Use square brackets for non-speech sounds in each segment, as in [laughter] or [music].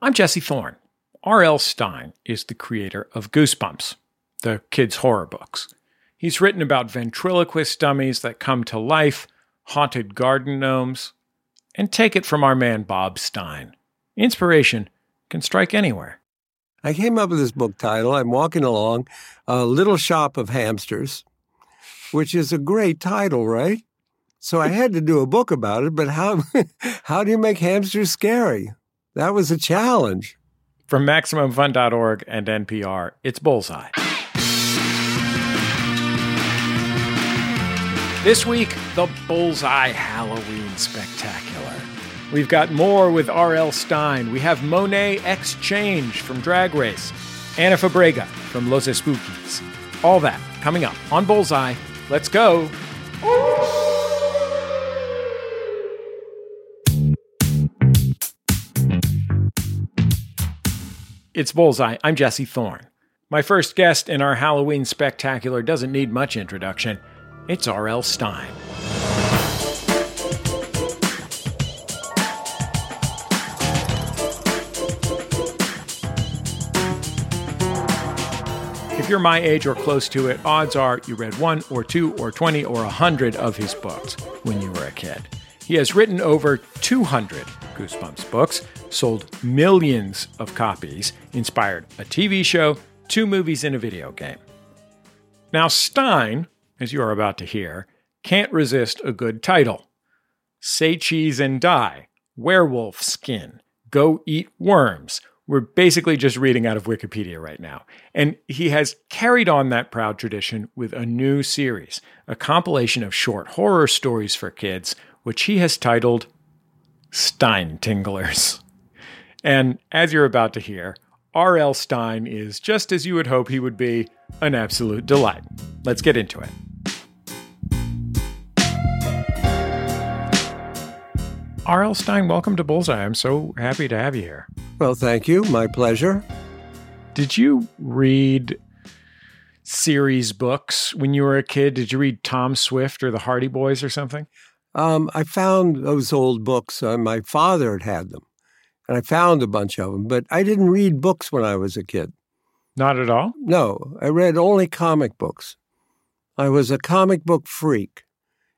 I'm Jesse Thorn. R.L. Stine is the creator of Goosebumps, the kids' horror books. He's written about ventriloquist dummies that come to life, haunted garden gnomes, and take it from our man Bob Stine. Inspiration can strike anywhere. I came up with this book title. I'm walking along, A Little Shop of Hamsters, which is a great title, right? So I had to do a book about it, but how [laughs] how do you make hamsters scary? That was a challenge. From MaximumFun.org and NPR, it's Bullseye. This week, the Bullseye Halloween Spectacular. We've got more with R.L. Stine. We have Monét X Change from Drag Race, Ana Fabrega from Los Espookys. All that coming up on Bullseye. Let's go. It's Bullseye. I'm Jesse Thorn. My first guest in our Halloween spectacular doesn't need much introduction. It's R.L. Stine. If you're my age or close to it, odds are you read one or two or 20 or 100 of his books when you were a kid. He has written over 200 Goosebumps books, sold millions of copies, inspired a TV show, two movies, and a video game. Now, Stine, as you are about to hear, can't resist a good title Say Cheese and Die, Werewolf Skin, Go Eat Worms. We're basically just reading out of Wikipedia right now. And he has carried on that proud tradition with a new series, a compilation of short horror stories for kids, which he has titled Stine Tinglers. [laughs] And as you're about to hear, R.L. Stine is just as you would hope he would be an absolute delight. Let's get into it. R.L. Stine, welcome to Bullseye. I'm so happy to have you here. Well, thank you. My pleasure. Did you read series books when you were a kid? Did you read Tom Swift or the Hardy Boys or something? Um, I found those old books. Uh, my father had had them, and I found a bunch of them, but I didn't read books when I was a kid. Not at all? No, I read only comic books. I was a comic book freak.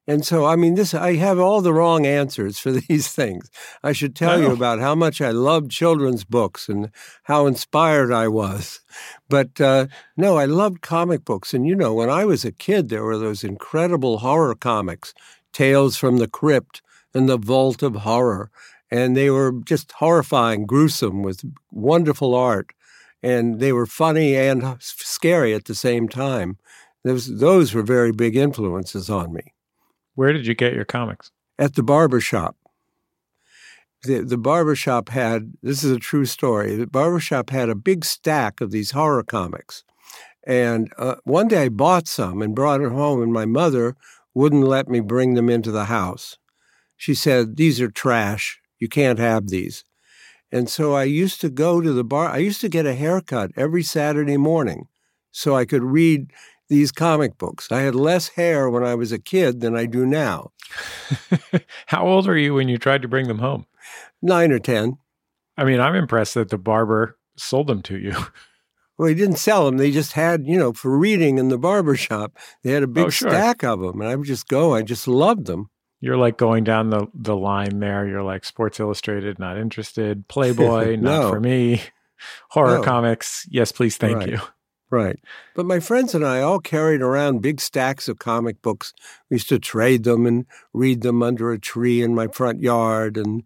And so, I mean, this, I have all the wrong answers for [laughs] these things. I should tell No. you about how much I loved children's books and how inspired I was. But uh, no, I loved comic books. And, you know, when I was a kid, there were those incredible horror comics, Tales from the Crypt and The Vault of Horror. And they were just horrifying, gruesome, with wonderful art. And they were funny and scary at the same time. Those, those were very big influences on me Where did you get your comics? at the barber shop. The, the barber shop had this is a true story. The barber shop had a big stack of these horror comics. And uh, one day I bought some and brought it home, and my mother wouldn't let me bring them into the house. She said, These are trash. You can't have these. And so I used to go to the bar. I used to get a haircut every Saturday morning so I could read these comic books. I had less hair when I was a kid than I do now. [laughs] How old were you when you tried to bring them home? Nine or 10. I mean, I'm impressed that the barber sold them to you. [laughs] Well, he didn't sell them. They just had, you know, for reading in the barber shop, they had a oh, big Oh, sure. stack of them. And I would just go. I just loved them. You're like going down the, the line there. You're like Sports Illustrated, not interested. Playboy, [laughs] not for me. Horror No. comics, yes, please, thank Right. you. Right. But my friends and I all carried around big stacks of comic books. We used to trade them and read them under a tree in my front yard. And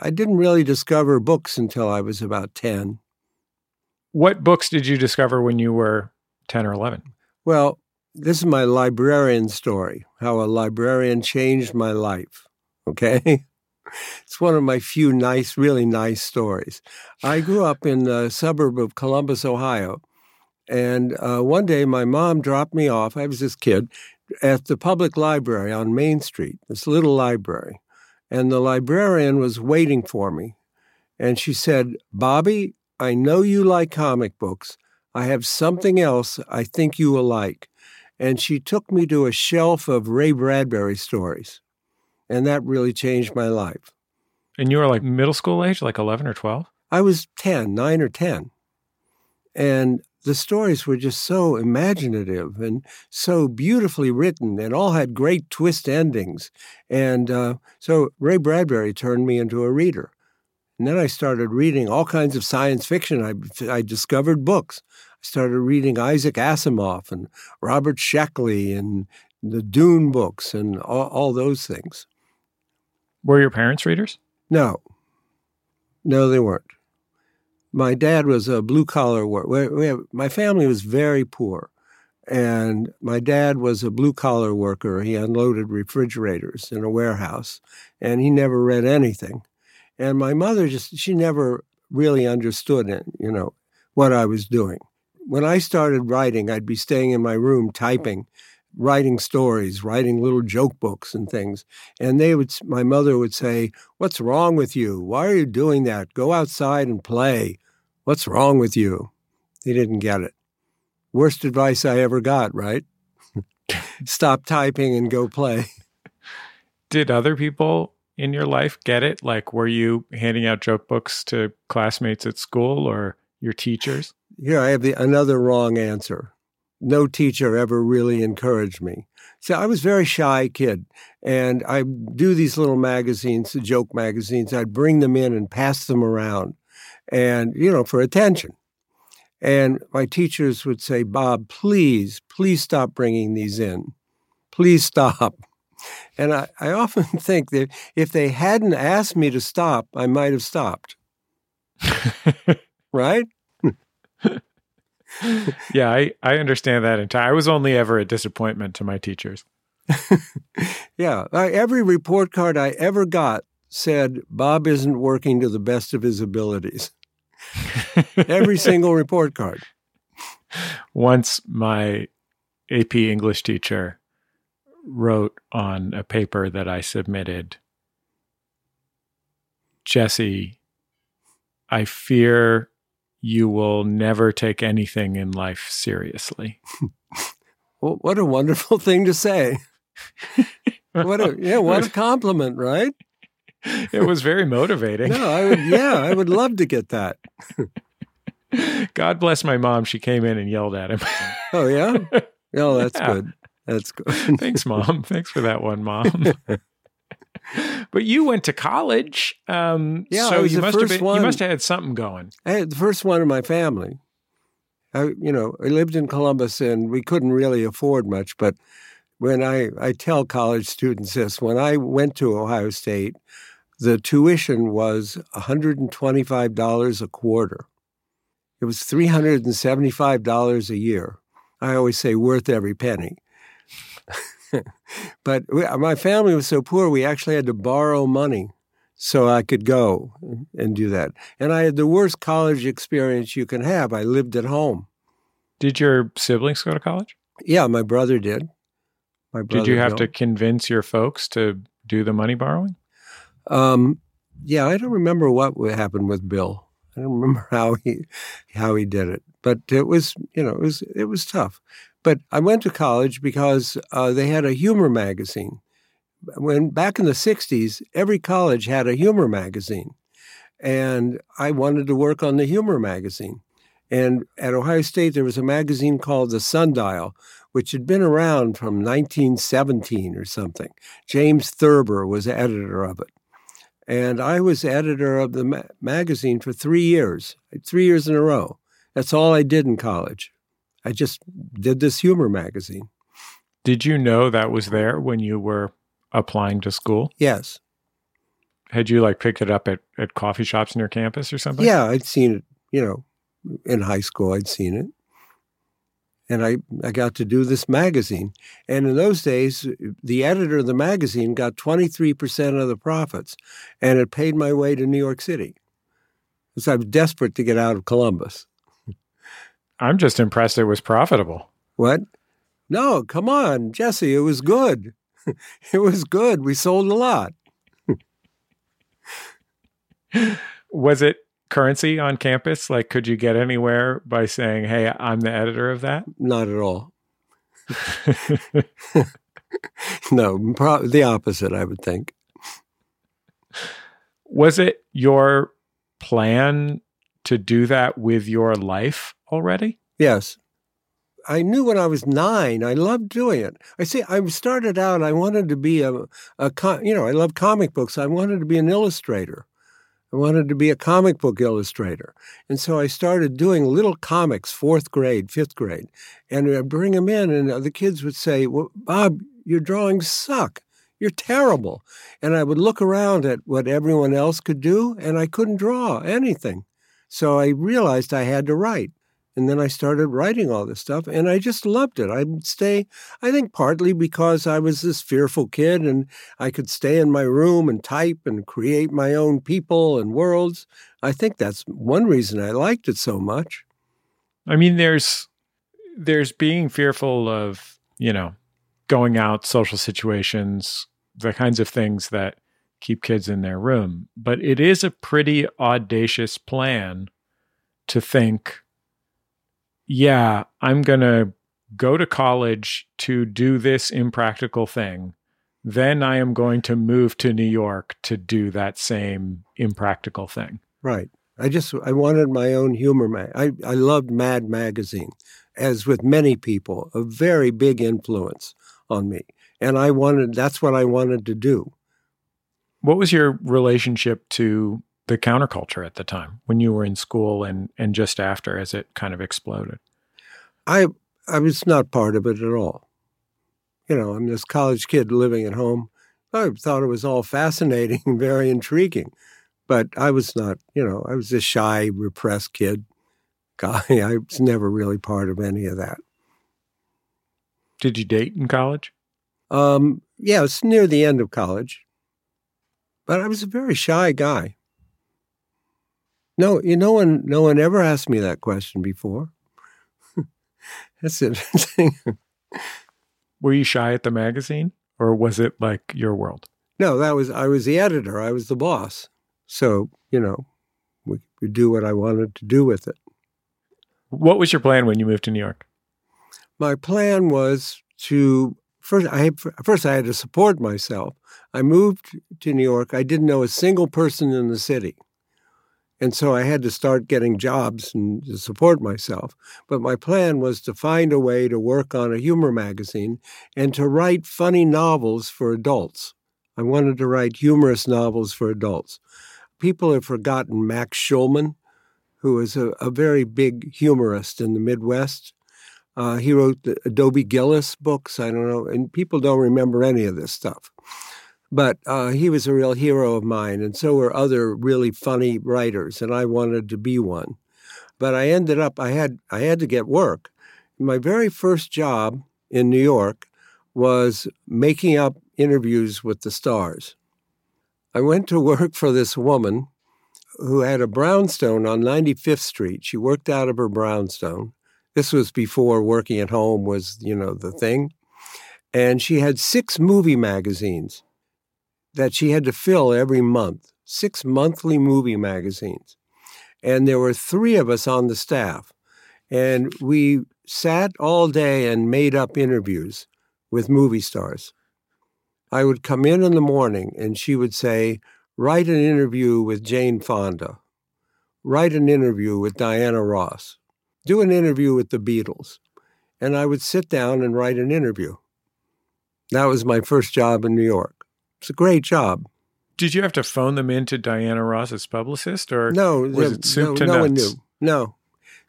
I didn't really discover books until I was about 10. What books did you discover when you were 10 or 11? Well, this is my librarian story how a librarian changed my life. Okay. [laughs] It's one of my few nice, really nice stories. I grew up in the suburb of Columbus, Ohio. And uh, one day my mom dropped me off. I was this kid at the public library on Main Street, this little library. And the librarian was waiting for me. And she said, Bobby, I know you like comic books. I have something else I think you will like. And she took me to a shelf of Ray Bradbury stories. And that really changed my life. And you were like middle school age, like 11 or 12? I was 10, 9 or 10. And the stories were just so imaginative and so beautifully written and all had great twist endings. And uh, so Ray Bradbury turned me into a reader. And then I started reading all kinds of science fiction. I, I discovered books. I started reading Isaac Asimov and Robert Sheckley and the Dune books and all, all those things. Were your parents readers? No. No, they weren't. My dad was a blue collar worker. My family was very poor. And my dad was a blue collar worker. He unloaded refrigerators in a warehouse, and he never read anything. And my mother just, she never really understood it, you know, what I was doing. When I started writing, I'd be staying in my room oh. typing, writing stories, writing little joke books and things. And they would, my mother would say, What's wrong with you? Why are you doing that? Go outside and play. What's wrong with you? They didn't get it. Worst advice I ever got, right? [laughs] Stop typing and go play. [laughs] Did other people in your life get it? Like, were you handing out joke books to classmates at school or your teachers? Here, I have the, another wrong answer. No teacher ever really encouraged me. See, I was a very shy kid, and I do these little magazines, the joke magazines. I'd bring them in and pass them around, and you know, for attention. And my teachers would say, "Bob, please, please stop bringing these in. Please stop." And I, I often [laughs] think that if they hadn't asked me to stop, I might have stopped. [laughs] right? [laughs] yeah, I, I understand that entirely. I was only ever a disappointment to my teachers. [laughs] yeah, I, every report card I ever got said Bob isn't working to the best of his abilities. every [laughs] single report card. Once my AP English teacher wrote on a paper that I submitted Jesse, I fear you will never take anything in life seriously. [laughs] well, what a wonderful thing to say. what a yeah, what a compliment, right? It was very motivating. no, I would yeah, I would love to get that. God bless my mom. She came in and yelled at him. oh yeah? [laughs] Oh, that's yeah. good. That's good. Thanks, mom. Thanks for that one, mom. [laughs] [laughs] but you went to college, um, yeah. So you must have been, one. you must have had something going. I had the first one in my family. I, you know, I lived in Columbus, and we couldn't really afford much. But when I I tell college students this, when I went to Ohio State, the tuition was one hundred and twenty five dollars a quarter. It was three hundred and seventy five dollars a year. I always say worth every penny. [laughs] but we, my family was so poor, we actually had to borrow money so I could go and do that. And I had the worst college experience you can have. I lived at home. Did your siblings go to college? Yeah, my brother did. My brother did you have to convince your folks to do the money borrowing? Um, yeah, I don't remember what happened with Bill. I don't remember [laughs] how he how he did it, but it was you know it was it was tough. But I went to college because uh, they had a humor magazine. When back in the 60s, every college had a humor magazine. And I wanted to work on the humor magazine. And at Ohio State, there was a magazine called The Sundial, which had been around from 1917 or something. James Thurber was editor of it. And I was editor of the ma- magazine for three years, three years in a row. That's all I did in college. I just did this humor magazine. Did you know that was there when you were applying to school? Yes. Had you like picked it up at, at coffee shops near campus or something? Yeah, I'd seen it, you know, in high school, I'd seen it. And I, I got to do this magazine. And in those days, the editor of the magazine got 23% of the profits, and it paid my way to New York City. Because I was desperate to get out of Columbus. I'm just impressed it was profitable. What? No, come on, Jesse, it was good. [laughs] it was good. We sold a lot. was it currency on campus? Like, could you get anywhere by saying, hey, I'm the editor of that? Not at all. [laughs] [laughs] no, pro- the opposite, I would think. Was it your plan to do that with your life already? Yes. I knew when I was nine, I loved doing it. I see, I started out, I wanted to be a, a you know, I love comic books. I wanted to be an illustrator. I wanted to be a comic book illustrator. And so I started doing little comics, fourth grade, fifth grade. And I'd bring them in, and uh, the kids would say, well, Bob, your drawings suck. You're terrible. And I would look around at what everyone else could do, and I couldn't draw anything. So I realized I had to write. And then I started writing all this stuff, and I just loved it. I'd stay, I think, partly because I was this fearful kid and I could stay in my room and type and create my own people and worlds. I think that's one reason I liked it so much. I mean, there's there's being fearful of, you know, going out, social situations, the kinds of things that keep kids in their room. But it is a pretty audacious plan to think yeah, I'm going to go to college to do this impractical thing. Then I am going to move to New York to do that same impractical thing. Right. I just I wanted my own humor. Mag- I I loved Mad Magazine, as with many people, a very big influence on me, and I wanted that's what I wanted to do. What was your relationship to the counterculture at the time when you were in school and and just after as it kind of exploded? I I was not part of it at all. You know, I'm this college kid living at home. I thought it was all fascinating [laughs] very intriguing, but I was not. You know, I was a shy, repressed kid. Guy, I was never really part of any of that. Did you date in college? Um, yeah, it's near the end of college, but I was a very shy guy. No, you no one no one ever asked me that question before. [laughs] That's interesting. Were you shy at the magazine or was it like your world? No, that was I was the editor. I was the boss. So, you know, we could do what I wanted to do with it. What was your plan when you moved to New York? My plan was to first I first I had to support myself. I moved to New York. I didn't know a single person in the city. And so I had to start getting jobs and to support myself. But my plan was to find a way to work on a humor magazine and to write funny novels for adults. I wanted to write humorous novels for adults. People have forgotten Max Shulman, who was a, a very big humorist in the Midwest. Uh, he wrote the Dobie Gillis books. I don't know, and people don't remember any of this stuff. But uh, he was a real hero of mine, and so were other really funny writers, and I wanted to be one. But I ended up I had I had to get work. My very first job in New York was making up interviews with the stars. I went to work for this woman who had a brownstone on 95th Street. She worked out of her brownstone. This was before working at home was, you know, the thing. And she had six movie magazines that she had to fill every month, six monthly movie magazines. And there were three of us on the staff. And we sat all day and made up interviews with movie stars. I would come in in the morning and she would say, Write an interview with Jane Fonda. Write an interview with Diana Ross. Do an interview with the Beatles. And I would sit down and write an interview. That was my first job in New York. It's a great job. Did you have to phone them in to Diana Ross's publicist, or no? Was it soup no, to no nuts? one knew. No,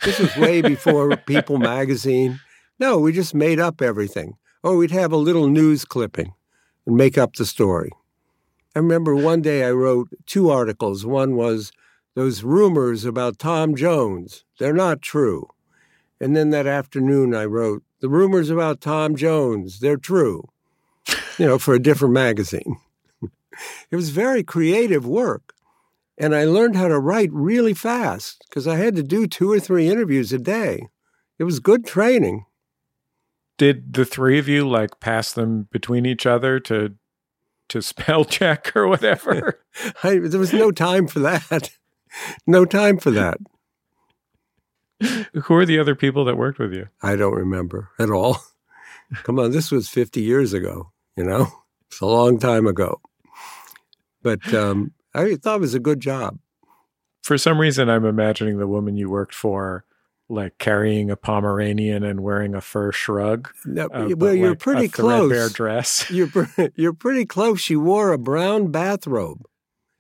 this was way before [laughs] People Magazine. No, we just made up everything. Or we'd have a little news clipping and make up the story. I remember one day I wrote two articles. One was those rumors about Tom Jones, they're not true. And then that afternoon I wrote the rumors about Tom Jones, they're true. You know, for a different magazine. [laughs] it was very creative work. And I learned how to write really fast because I had to do two or three interviews a day. It was good training. Did the three of you like pass them between each other to to [laughs] spell check or whatever? [laughs] I, there was no time for that. no time for that. Who are the other people that worked with you? I don't remember at all. Come on, this was 50 years ago, you know? It's a long time ago. But um, I thought it was a good job. For some reason, I'm imagining the woman you worked for like carrying a Pomeranian and wearing a fur shrug. No, uh, well, you're like pretty close. dress. [laughs] You're you're pretty close. She wore a brown bathrobe.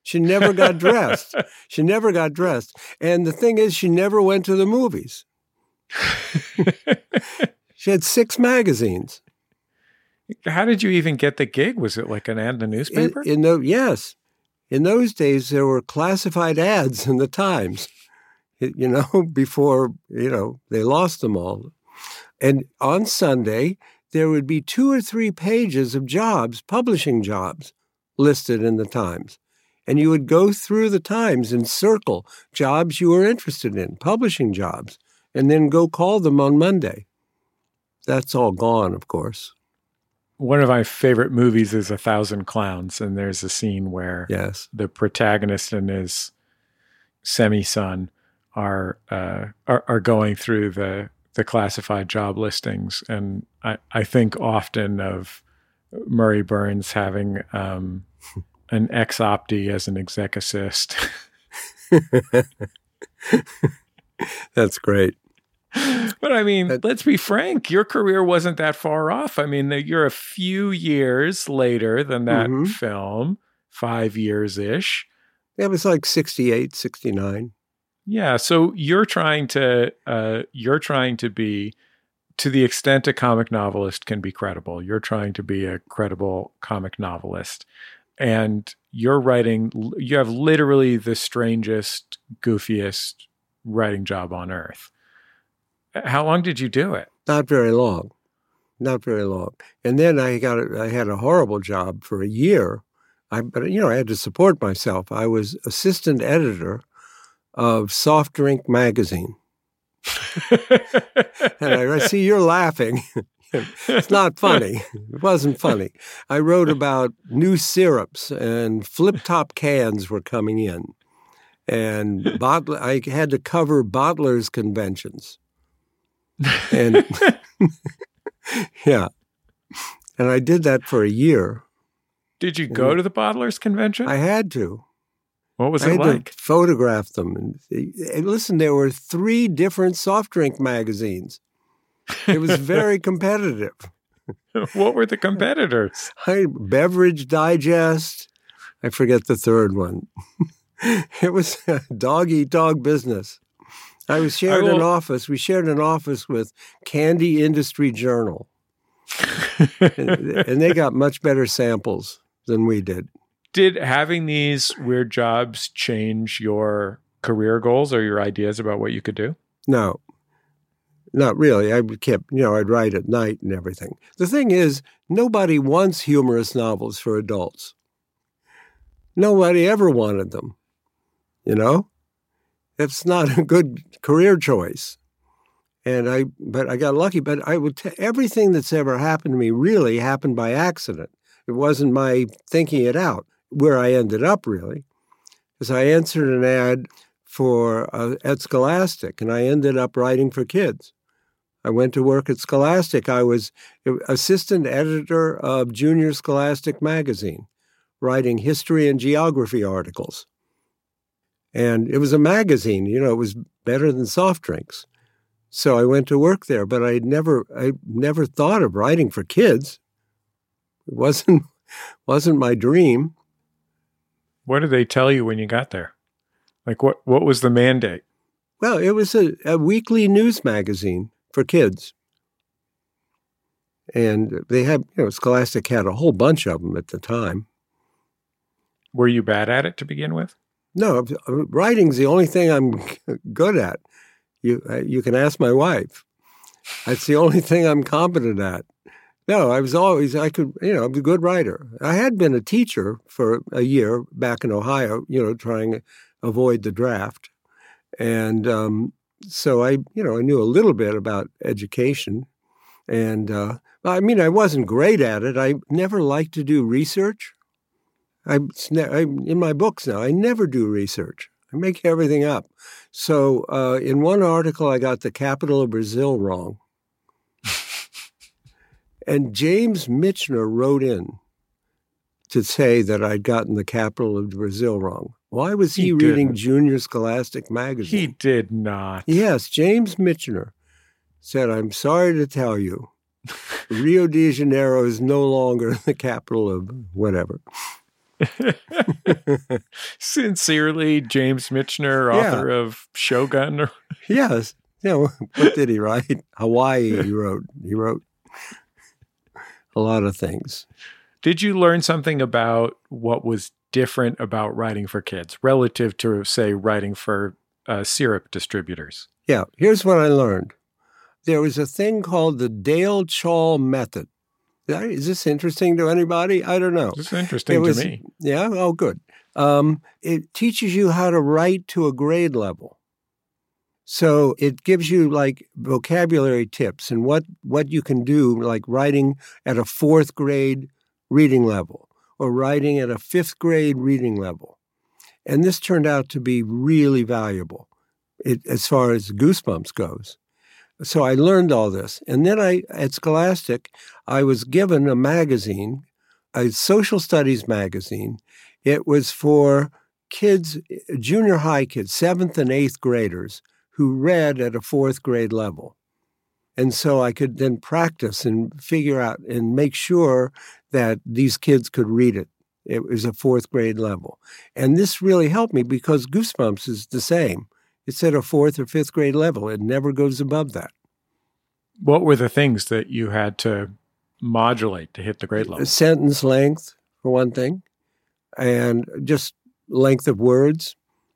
She never got dressed. [laughs] She never got dressed. And the thing is, she never went to the movies. [laughs] she had six magazines. How did you even get the gig? Was it like an ad in the newspaper? In, in the, yes. In those days, there were classified ads in the Times, you know, [laughs] before, you know, they lost them all. And on Sunday, there would be two or three pages of jobs, publishing jobs, listed in the Times and you would go through the Times and circle jobs you were interested in, publishing jobs, and then go call them on Monday. That's all gone, of course. One of my favorite movies is A Thousand Clowns, and there's a scene where yes. the protagonist and his semi son are, uh, are are going through the the classified job listings, and I, I think often of Murray Burns having um, [laughs] an ex opti as an exec assist. [laughs] That's great. [laughs] But I mean, that, let's be frank, your career wasn't that far off. I mean, you're a few years later than that mm-hmm. film, five years ish. It was like 68, 69. Yeah. So you're trying to, uh, you're trying to be, to the extent a comic novelist can be credible, you're trying to be a credible comic novelist and you're writing you have literally the strangest goofiest writing job on earth how long did you do it not very long not very long and then i got a, i had a horrible job for a year i but you know i had to support myself i was assistant editor of soft drink magazine [laughs] and I see you're laughing. [laughs] it's not funny. It wasn't funny. I wrote about new syrups and flip top cans were coming in. And bottler, I had to cover bottlers' conventions. And [laughs] yeah. And I did that for a year. Did you go to the bottlers' convention? I had to. What was I it like? photograph them. And, and listen, there were three different soft drink magazines. It was very [laughs] competitive. [laughs] what were the competitors? I, Beverage Digest. I forget the third one. it was a dog eat dog business. I was shared I will... an office. We shared an office with Candy Industry Journal. and, [laughs] and they got much better samples than we did. Did having these weird jobs change your career goals or your ideas about what you could do? No. Not really. I kept, you know, I'd write at night and everything. The thing is, nobody wants humorous novels for adults. Nobody ever wanted them. You know? It's not a good career choice. And I, but I got lucky. But I would, t- everything that's ever happened to me really happened by accident. It wasn't my thinking it out where I ended up, really, because I answered an ad for uh, at Scholastic, and I ended up writing for kids. I went to work at Scholastic. I was assistant editor of Junior Scholastic magazine, writing history and geography articles. And it was a magazine, you know, it was better than soft drinks. So I went to work there, but I never I never thought of writing for kids. It wasn't [laughs] wasn't my dream. What did they tell you when you got there? Like what what was the mandate? Well, it was a, a weekly news magazine for kids. And they had, you know, Scholastic had a whole bunch of them at the time. Were you bad at it to begin with? No, writing's the only thing I'm [laughs] good at. You uh, you can ask my wife. That's the only thing I'm competent at. No, I was always I could you know I'm a good writer. I had been a teacher for a year back in Ohio, you know, trying to avoid the draft, and um, so I, you know, I knew a little bit about education, and uh, I mean, I wasn't great at it. I never liked to do research. I, I in my books now, I never do research. I make everything up. So uh, in one article, I got the capital of Brazil wrong, and James Michener wrote in to say that I'd gotten the capital of Brazil wrong. Why was he, He reading. Junior Scholastic magazine? He did not. Yes, James Michener said, I'm sorry to tell you, Rio de Janeiro is no longer [laughs] the capital of whatever. [laughs] Sincerely, James Michener, Yeah. author of Shogun. [laughs] Yes. Yeah, what did he write? Hawaii, he wrote. He wrote a lot of things. did you learn something about what was different about writing for kids relative to, say, writing for uh, syrup distributors? Yeah, here's what I learned. There was a thing called the Dale Chall method. Is this interesting to anybody? I don't know. It's interesting It was- to me. Yeah. Oh, good. Um, it teaches you how to write to a grade level. So it gives you like vocabulary tips and what what you can do, like writing at a fourth grade reading level or writing at a fifth grade reading level. And this turned out to be really valuable it, as far as Goosebumps goes. So I learned all this. And then I, at Scholastic, I was given a magazine, a social studies magazine. It was for kids, junior high kids, seventh and eighth graders who read at a fourth grade level. And so I could then practice and figure out and make sure that these kids could read it. It was a fourth grade level. And this really helped me because Goosebumps is the same. It's at a fourth or fifth grade level. It never goes above that. What were the things that you had to modulate to hit the grade level? Sentence length, for one thing, and just length of words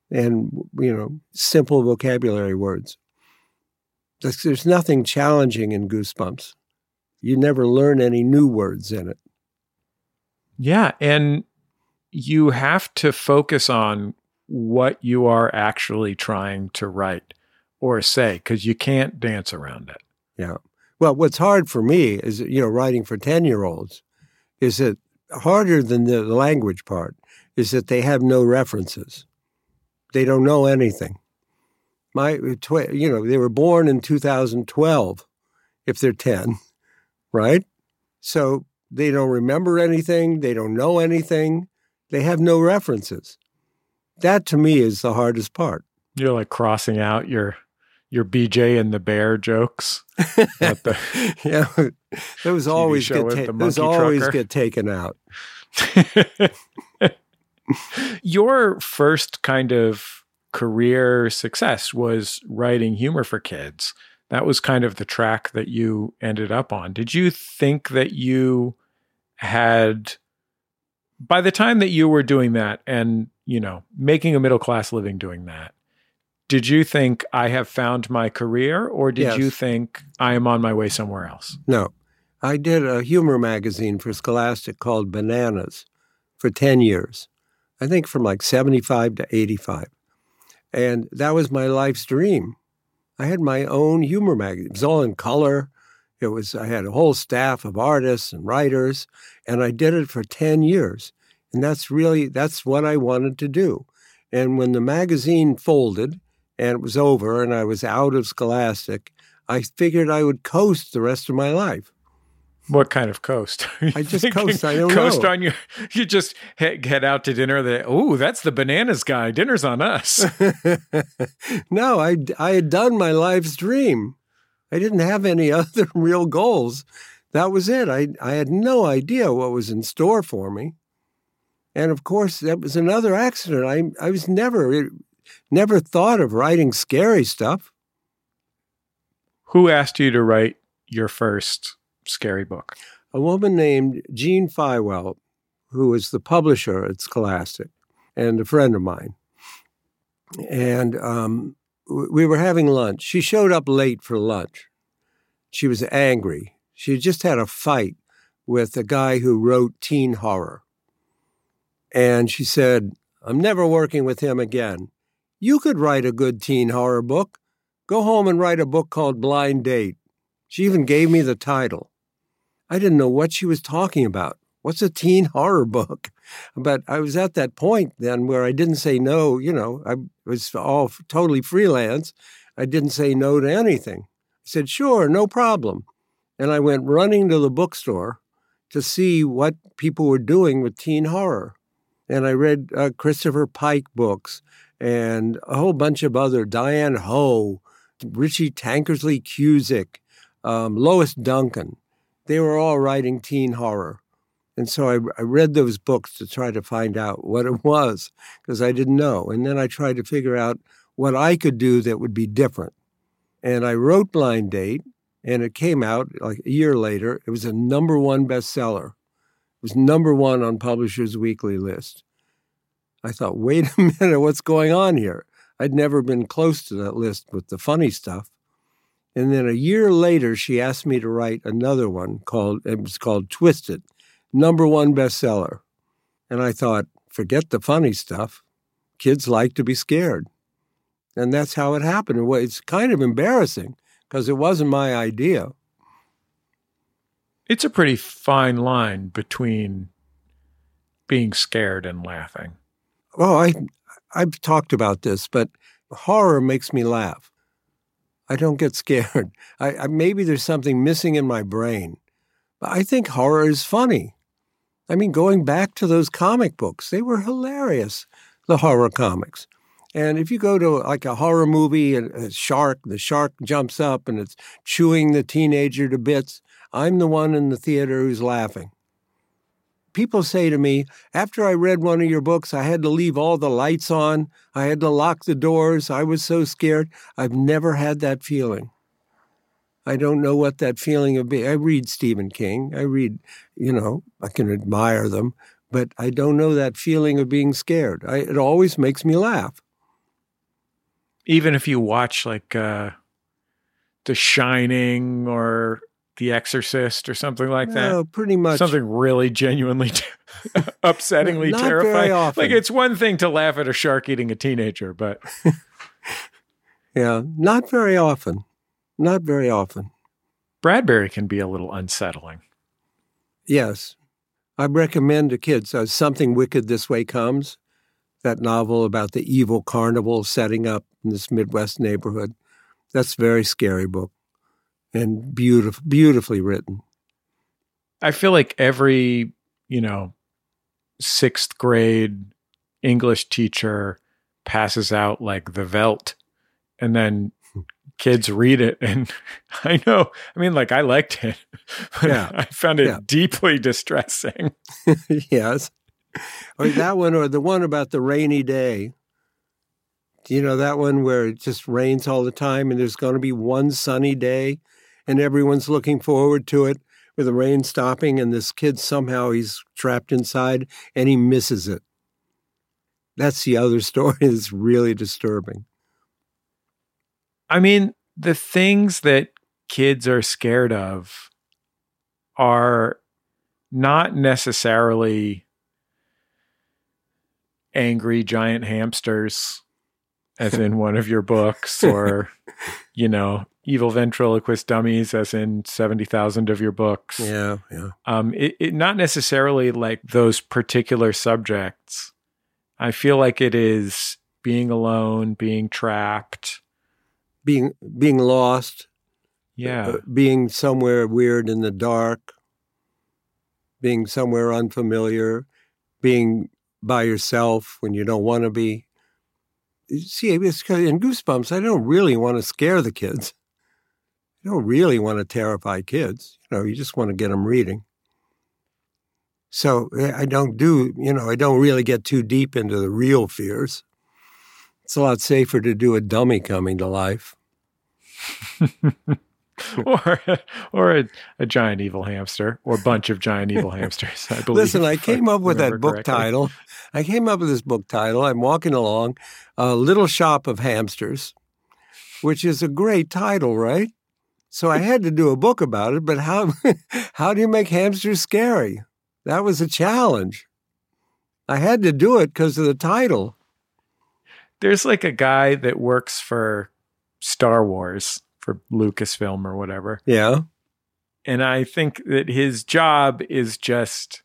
and, you know, simple vocabulary words. There's, there's nothing challenging in Goosebumps. You never learn any new words in it. Yeah. And you have to focus on what you are actually trying to write or say because you can't dance around it. Yeah. Well, what's hard for me is, you know, writing for 10 year olds is that harder than the language part is that they have no references. They don't know anything. My, tw- you know, they were born in 2012 if they're 10, [laughs] right? So they don't remember anything. They don't know anything. They have no references. That to me is the hardest part. You're like crossing out your your BJ and the bear jokes. [laughs] What the- yeah, those always get ta- those monkey always trucker. get taken out. [laughs] Your first kind of career success was writing humor for kids. That was kind of the track that you ended up on. Did you think that you had, by the time that you were doing that and, you know, making a middle class living doing that, did you think I have found my career or did Yes. you think I am on my way somewhere else? No, I did a humor magazine for Scholastic called Bananas for ten years. I think from like seventy-five to eighty-five, and that was my life's dream. I had my own humor magazine. It was all in color. It was I had a whole staff of artists and writers, and I did it for ten years. And that's really that's what I wanted to do. And when the magazine folded and it was over, and I was out of Scholastic, I figured I would coast the rest of my life. What kind of coast? [laughs] I just thinking? coast, I don't coast know. on your. [laughs] You just head, head out to dinner. That oh, that's the bananas guy. Dinner's on us. [laughs] no, I, I had done my life's dream. I didn't have any [laughs] other real goals. That was it. I, I had no idea what was in store for me. And of course, that was another accident. I, I was never, never thought of writing scary stuff. Who asked you to write your first scary book? A woman named Jean Feiwel, who was the publisher at Scholastic and a friend of mine. And um, we were having lunch. She showed up late for lunch. She was angry. She had just had a fight with a guy who wrote teen horror. And she said, I'm never working with him again. You could write a good teen horror book. Go home and write a book called Blind Date. She even gave me the title. I didn't know what she was talking about. What's a teen [laughs] horror book? But I was at that point then where I didn't say no. You know, I was all totally freelance. I didn't say no to anything. I said, sure, no problem. And I went running to the bookstore to see what people were doing with teen horror. and I read uh, Christopher Pike books and a whole bunch of other Diane Hoh, Richie Tankersley Cusick, um, Lois Duncan. They were all writing teen horror. And so I, I, read those books to try to find out what it [laughs] was because I didn't know. And then I tried to figure out what I could do that would be different. And I wrote Blind Date, and it came out like a year later. It was a number one bestseller. It was number one on Publishers Weekly list. I thought, wait [laughs] a minute, what's going on here? I'd never been close to that list with the funny stuff. And then a year later, she asked me to write another one called, it was called Twisted, number one bestseller. And I thought, forget the funny stuff. Kids like to be scared. And that's how it happened. It's kind of embarrassing because it wasn't my idea. It's a pretty fine line between being scared and laughing. Well, I I've talked about this, but horror makes me laugh. I don't get [laughs] scared. I, I, maybe there's something missing in my brain. But I think horror is funny. I mean, going back to those comic books, they were hilarious, the horror comics. And if you go to like a horror movie, and a shark, the shark jumps up and it's chewing the teenager to bits. I'm the one in the theater who's laughing. People say to me, after I read one of your books, I had to leave all the lights on. I had to lock the doors. I was so scared. I've never had that feeling. I don't know what that feeling would be. I read Stephen King. I read, you know, I can admire them, but I don't know that feeling of being scared. I, it always makes me laugh. Even if you watch like uh, The Shining or The Exorcist or something like no, that, pretty much something really genuinely, [laughs] upsettingly Not terrifying. Like it's one thing to laugh at a shark eating a teenager, but [laughs] yeah, not very often. Not very often. Bradbury can be a little unsettling. Yes. I recommend to kids uh, Something Wicked This Way Comes, that novel about the evil carnival setting up in this Midwest neighborhood. That's a very scary book and beautiful, beautifully written. I feel like every, you know, sixth grade English teacher passes out like the Veldt and then kids read it. [laughs] And i know i mean like i liked it [laughs] but yeah. i found it yeah. deeply distressing. [laughs] Yes. Or that one or the one about the rainy day. Do you know that one where it just rains all the time and there's going to be one sunny day and everyone's looking forward to it with the rain stopping and this kid somehow he's trapped inside and he misses it? That's the other story that's really disturbing I mean, the things that kids are scared of are not necessarily angry giant hamsters as in one of your books [laughs] or you know evil ventriloquist dummies as in 70,000 of your books. Yeah yeah. Um it, it not necessarily like those particular subjects. I feel like it is being alone being trapped being being lost, yeah, uh, being somewhere weird in the dark, being somewhere unfamiliar, being by yourself when you don't want to be. See, it's in Goosebumps. I don't really want to scare the kids. I don't really want to terrify kids. You know, you just want to get them reading. So eh, I don't do, you know, I don't really get too deep into the real fears. It's a lot safer to do a dummy coming to life. [laughs] or or a, a, giant evil hamster or a bunch of giant evil [laughs] hamsters. I believe. Listen, I came up with that book correctly. title. I came up with this book title. I'm walking along, a little shop of hamsters, which is a great title, right? So I had to do a book about it. But how [laughs] how do you make hamsters scary? That was a challenge. I had to do it because of the title there's like a guy that works for Star Wars for Lucasfilm or whatever. Yeah. And I think that his job is just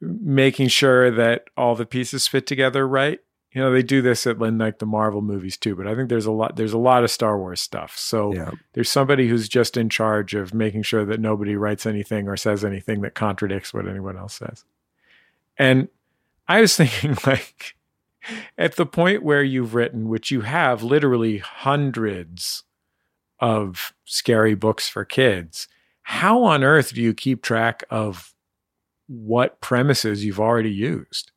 making sure that all the pieces fit together right. You know, they do this at like the Marvel movies too, but I think there's a lot there's a lot of Star Wars stuff. So yeah. there's somebody who's just in charge of making sure that nobody writes anything or says anything that contradicts what anyone else says. And I was [laughs] thinking, like, at the point where you've written, which you have literally hundreds of scary books for kids, how on earth do you keep track of what premises you've already used?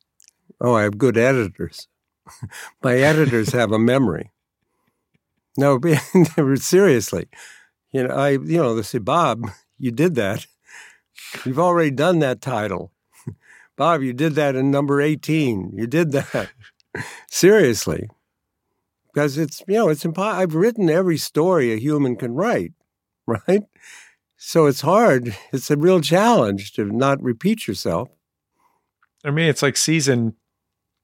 Oh, I have good editors. [laughs] My editors have a memory. No, [laughs] seriously. You know, I you know, they say, Bob, you did that. You've already done that title. [laughs] Bob, you did that in number 18. You did that. Seriously. Because it's, you know, it's impossible. I've written every story a human can write, [laughs] right? So it's hard. It's a real challenge to not repeat yourself. I mean, it's like season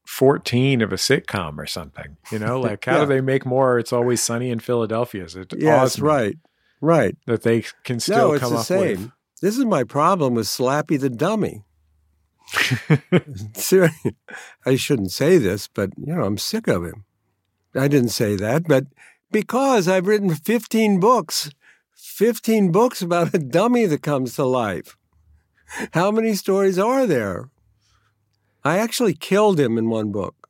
14 of a sitcom or something, you know, [laughs] like how yeah. do they make more? It's always sunny in Philadelphia. Is it? Yeah, that's right. Right. That they can still no, it's come the up same. with. This is my problem with Slappy the Dummy. [laughs] I shouldn't say this, but you know, I'm sick of him. I didn't say that, but because I've written 15 books, 15 books about a dummy that comes to life. How many stories are there? I actually killed him in one book,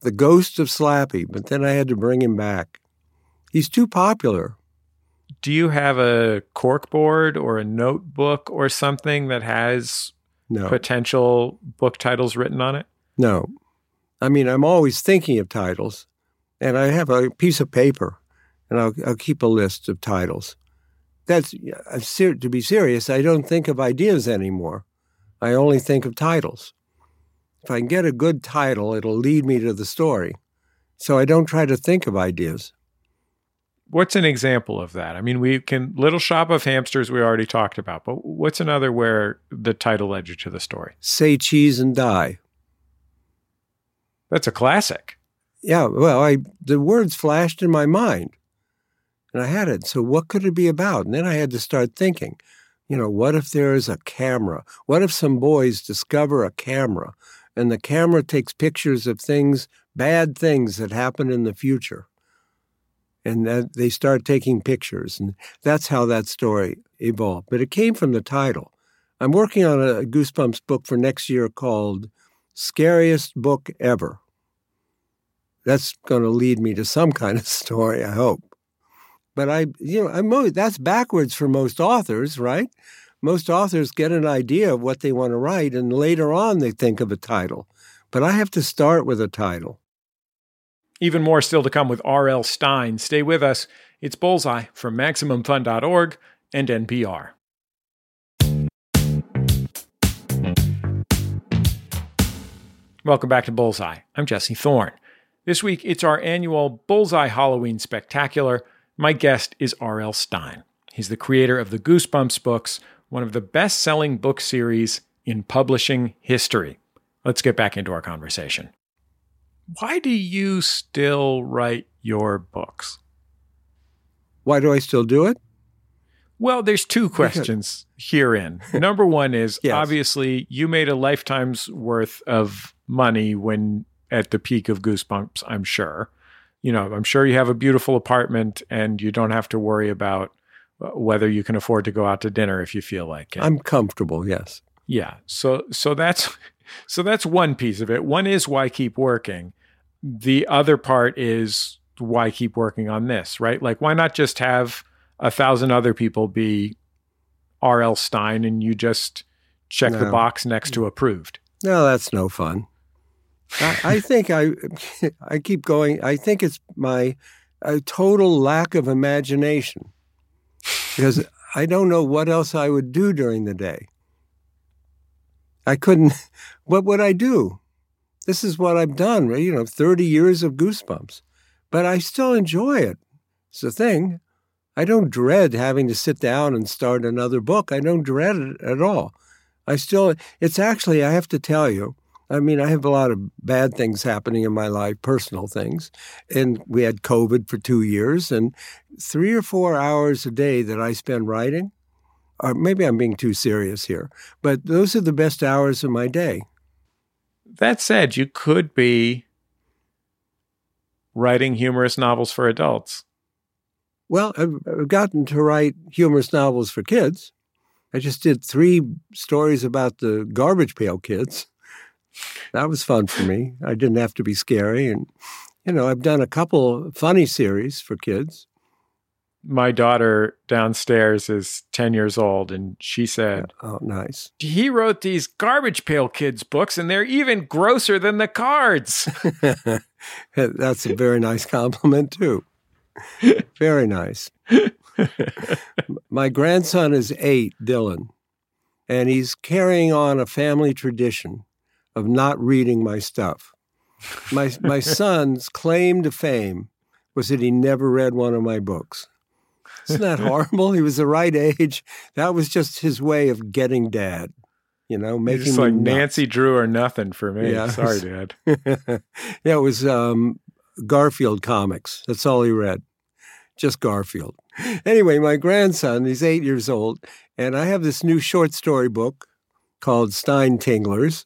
The Ghost of Slappy, but then I had to bring him back. He's too popular. Do you have a corkboard or a notebook or something that has no. potential book titles written on it? No. I mean, I'm always thinking of titles, and I have a piece of paper, and I'll, I'll keep a list of titles. That's uh, to be serious. I don't think of ideas anymore. I only think of titles. If I can get a good title, it'll lead me to the story. So I don't try to think of ideas. What's an example of that? I mean, we can Little Shop of Hamsters we already talked about, but what's another where the title led you to the story? Say cheese and die. That's a classic. Yeah, well, I the words flashed in my mind. And I had it. So what could it be about? And then I had to start thinking, you know, what if there is a camera? What if some boys discover a camera and the camera takes pictures of things, bad things that happen in the future? And that they start taking pictures. And that's how that story evolved. But it came from the title. I'm working on a Goosebumps book for next year called Scariest Book Ever. That's going to lead me to some kind of [laughs] story, I hope. But I, you know, I'm that's backwards for most authors, right? Most authors get an idea of what they want to write, and later on they think of a title. But I have to start with a title. Even more still to come with R.L. Stine. Stay with us. It's Bullseye from MaximumFun.org and NPR. Welcome back to Bullseye. I'm Jesse Thorn. This week, it's our annual Bullseye Halloween Spectacular. My guest is R.L. Stine. He's the creator of the Goosebumps books, one of the best selling book series in publishing history. Let's get back into our conversation why do you still write your books? Why do I still do it? Well, there's two questions herein. Number one is [laughs] yes. obviously you made a lifetime's worth of money when at the peak of Goosebumps, I'm sure. You know, I'm sure you have a beautiful apartment and you don't have to worry about uh, whether you can afford to go out to dinner if you feel like it. I'm comfortable, yes. Yeah. So so that's [laughs] so that's one piece of it. One is why keep working the other part is why keep working on this, right? Like, why not just have a thousand other people be R.L. Stine and you just check no. the box next to approved? No, that's no fun. I, I think I, [laughs] I keep going. I think it's my a total lack of imagination because I don't know what else I would do during the day. I couldn't. [laughs] What would I do? This is what I've done? You know, 30 years of goosebumps. But I still enjoy it. It's the thing. I don't dread having to sit down and start another book. I don't dread it at all. I still, it's actually, I have to tell you, I mean, I have a lot of bad things happening in my life, personal things. And we had COVID for two years, and three or four hours a day that I spend writing, or maybe I'm being too serious here, but those are the best hours of my day. That said, you could be writing humorous novels for adults. Well, I've gotten to write humorous novels for kids. I just did three stories about the garbage pail kids. That was fun for me. I didn't have to be scary. And, you know, I've done a couple funny series for kids. My daughter downstairs is 10 years old, and she said, Oh, nice. He wrote these Garbage Pail Kids books, and they're even grosser than the cards. [laughs] That's a very nice compliment, too. Very nice. [laughs] My grandson is eight, Dylan, and he's carrying on a family tradition of not reading my stuff. My, my [laughs] son's claim to fame was that he never read one of my books. Isn't that [laughs] horrible? He was the right age. That was just his way of getting dad. You know, making Just like Nancy Drew or nothing for me. Yeah. Sorry, [laughs] Dad. yeah, it was um, Garfield comics. That's all he read. Just Garfield. Anyway, my grandson, he's eight years old, and I have this new short story book called Stinetinglers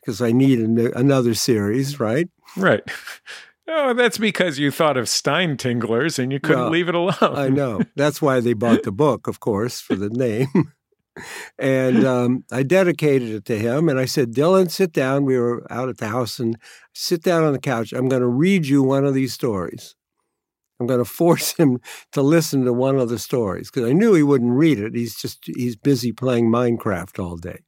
because I need an- another series, right? Right. [laughs] Oh, that's because you thought of Stinetinglers and you couldn't Well, leave it alone. I know. [laughs] That's why they bought the book, of course, for the name. [laughs] and um, I dedicated it to him. And I said, Dylan, sit down. We were out at the house and sit down on the couch. I'm going to read you one of these stories. I'm going [laughs] to force him to listen to one of the stories because I knew he wouldn't read it. He's just, he's busy playing Minecraft all day.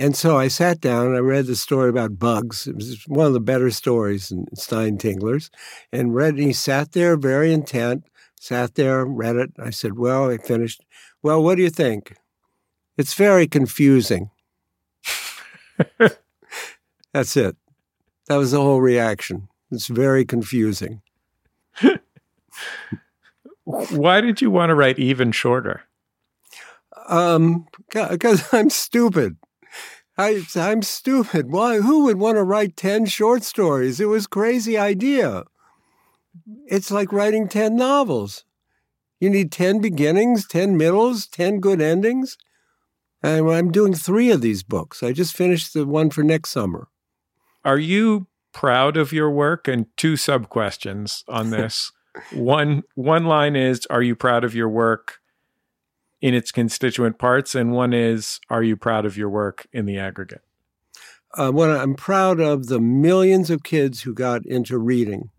And so I sat down and I read the story about bugs. It was one of the better stories in Stinetinglers. And read, and he sat there very intent, sat there, read it. I said, Well, I finished. Well, what do you think? It's very confusing. [laughs] That's it. That was the whole reaction. It's very confusing. Why did you want to write even shorter? Um, because I'm stupid. I, I'm stupid. Why? Who would want to write 10 short stories? It was a crazy idea. It's like writing 10 novels. You need 10 beginnings, 10 middles, 10 good endings. And I'm doing three of these books. I just finished the one for next summer. Are you proud of your work? And two sub questions on this. [laughs] one one line is Are you proud of your work in its constituent parts? And one is Are you proud of your work in the aggregate? Uh, what I'm proud of the millions of kids who got into reading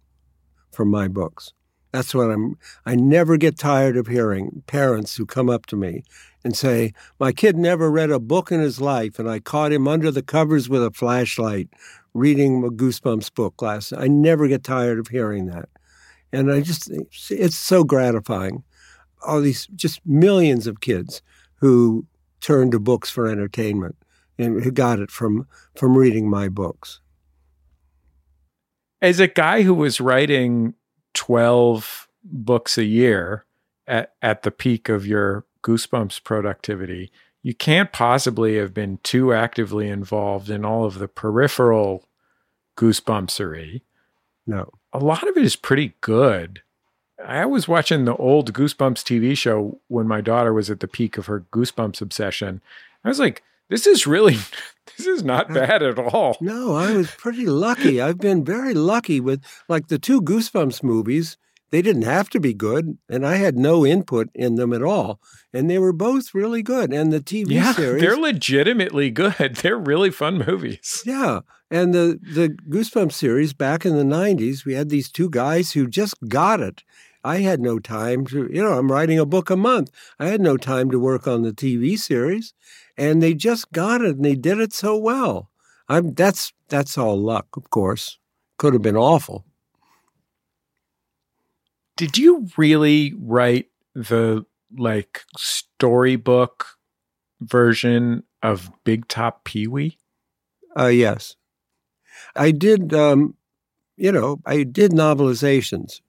from my books. That's what I'm. I never get tired of hearing parents who come up to me and say, "My kid never read a book in his life, and I caught him under the covers with a flashlight reading a Goosebumps book last." I never get tired of hearing that, and I just it's so gratifying. All these just millions of kids who turn to books for entertainment and who got it from from reading my books. As a guy who was writing 12 books a year at, at the peak of your Goosebumps productivity, you can't possibly have been too actively involved in all of the peripheral goosebumpsery. No. A lot of it is pretty good. I was watching the old Goosebumps TV show when my daughter was at the peak of her Goosebumps obsession. I was like, this is really, [laughs] this is not mm. bad at all. No, I was pretty lucky. I've been very lucky with like the two Goosebumps movies. They didn't have to be good, and I had no input in them at all. And they were both really good. And the TV Yeah, [laughs] series, they're legitimately good. [laughs] They're really fun movies. yeah. And the the Goosebumps series back in the '90s, we had these two guys who just got it. I had no time to, you know, I'm writing a book a month. I had no time to work on the TV series, and they just got it, and they did it so well. I'm that's that's all luck, of course. Could have been awful. Did you really write the like storybook version of Big Top Pee Wee? Uh, yes, I did. Um, you know, I did novelizations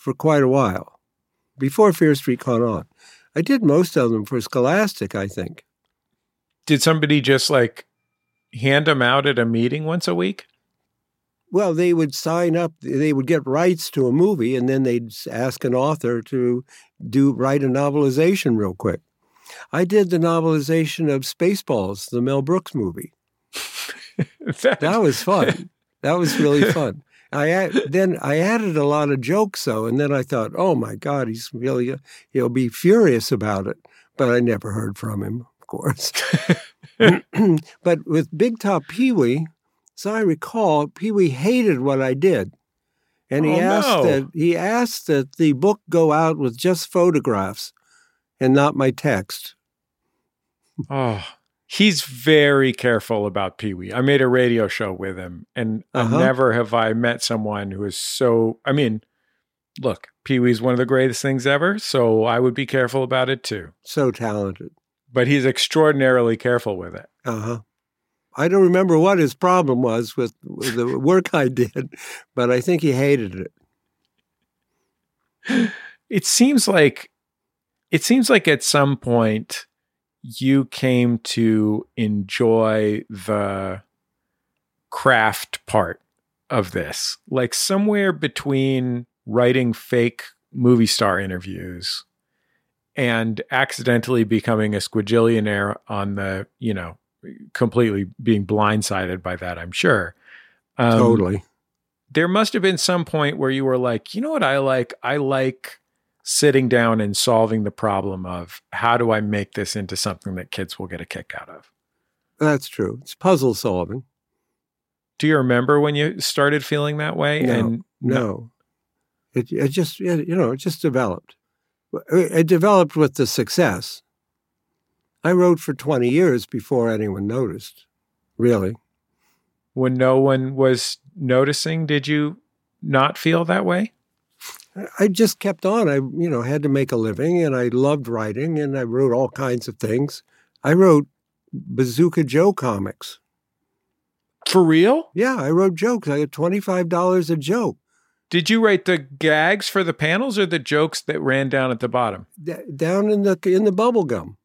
for quite a while before Fear Street caught on. I did most of them for Scholastic, I think. Did somebody just like hand them out at a meeting once a week? Well, they would sign up. They would get rights to a movie, and then they'd ask an author to do write a novelization real quick. I did the novelization of Spaceballs, the Mel Brooks movie. [laughs] That was fun. [laughs] that was really [laughs] fun. I then I added a lot of jokes though, and then I thought, oh my God, he's really he'll be furious about it. But I never heard from him, of course. [laughs] but with Big Top Pee Wee, So I recall Pee Wee hated what I did. And he Oh, asked no. that he asked that the book go out with just photographs and not my text. Oh, he's very careful about Pee Wee. I made a radio show with him, and Uh-huh. never have I met someone who is so. I mean, look, Pee Wee's one of the greatest things ever, so I would be careful about it too. So talented. But he's extraordinarily careful with it. Uh huh. I don't remember what his problem was with, with the work I did, but I think he hated it. It seems like it seems like at some point you came to enjoy the craft part of this. Like somewhere between writing fake movie star interviews and accidentally becoming a squigillionaire on the, you know, completely being blindsided by that, I'm sure. Um, totally. there must have been some point where you were like, you know what I like? I like sitting down and solving the problem of how do I make this into something that kids will get a kick out of. That's true. It's puzzle solving. Do you remember when you started feeling that way? No. And No. It, it just, it, you know, it just developed. It developed with the success. I wrote for 20 years before anyone noticed, really. when no one was noticing, did you not feel that way? I just kept on. I, you know, had to make a living and I loved writing and I wrote all kinds of things. I wrote Bazooka Joe comics. For real? Yeah, I wrote jokes. I got $25 a joke. Did you write the gags for the panels or the jokes that ran down at the bottom? D- down in the in the bubble gum.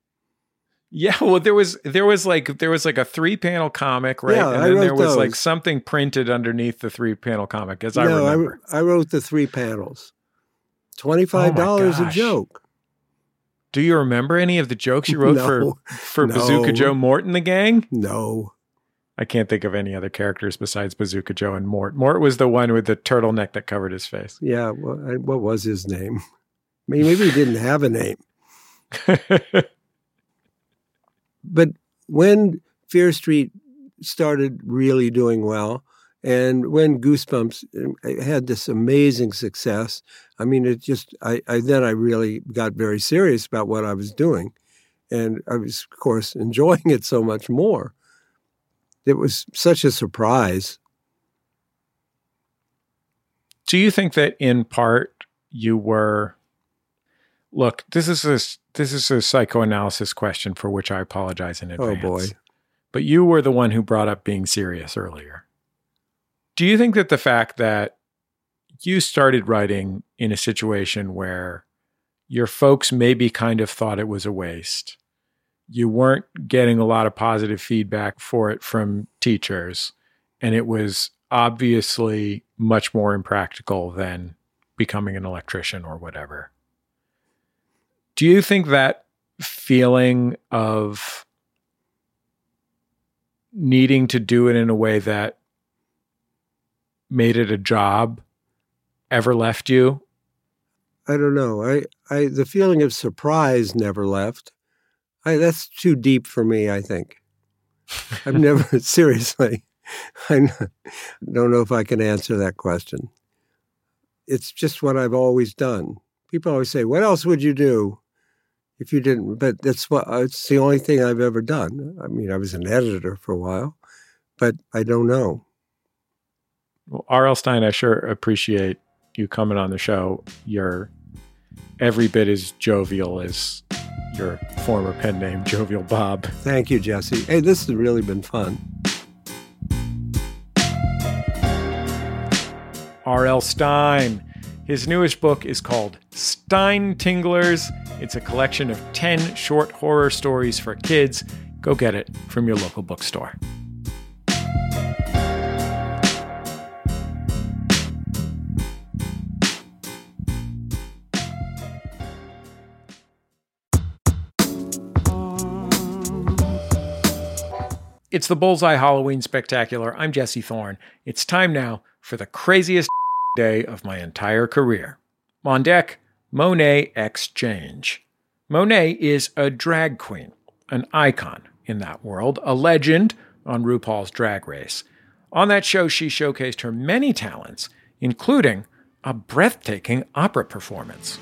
Yeah, well, there was there was like there was like a three panel comic, right? Yeah, and I then there was like something printed underneath the three panel comic, as I no, remember. I, wrote the three panels. $25 a Oh gosh. joke. Do you remember any of the jokes you wrote [laughs] for No. for No. Bazooka Joe Mort and the gang? No. I can't think of any other characters besides Bazooka Joe and Mort. Mort was the one with the turtleneck that covered his face. Yeah, what, what was his name? Maybe, maybe he didn't have a name. [laughs] But when Fear Street started really doing well, and when Goosebumps uh, had this amazing success, I mean, it just, I, I then I really got very serious about what I was doing. And I was, of course, [laughs] enjoying it so much more. It was such a surprise. Do you think that in part you were Look, this is a this is a psychoanalysis question for which I apologize in advance. Oh, boy. But you were the one who brought up being serious earlier. Do you think that the fact that you started writing in a situation where your folks maybe kind of thought it was a waste, you weren't getting a lot of positive feedback for it from teachers, and it was obviously much more impractical than becoming an electrician or whatever. Do you think that feeling of needing to do it in a way that made it a job ever left you? I don't know. I, I the feeling of surprise never left. I, that's too deep for me. I think. I've never [laughs] seriously. I don't know if I can answer that question. It's just what I've always done. People always say, "What else would you do if you didn't?" But that's what uh, it's the only thing I've ever done. I mean, I was an editor for a while, but I don't know. Well, R.L. Stine, I sure appreciate you coming on the show. You're every bit as jovial as your former pen name, Jovial Bob. Thank you, Jesse. Hey, this has really been fun. R.L. Stine. His newest book is called Stinetinglers. It's a collection of 10 short horror stories for kids. Go get it from your local bookstore. It's the Bullseye Halloween Spectacular. I'm Jesse Thorn. It's time now for the craziest day of my entire career. On deck, Monét X Change. Monet is a drag queen, an icon in that world, a legend on RuPaul's Drag Race. On that show, she showcased her many talents, including a breathtaking opera performance.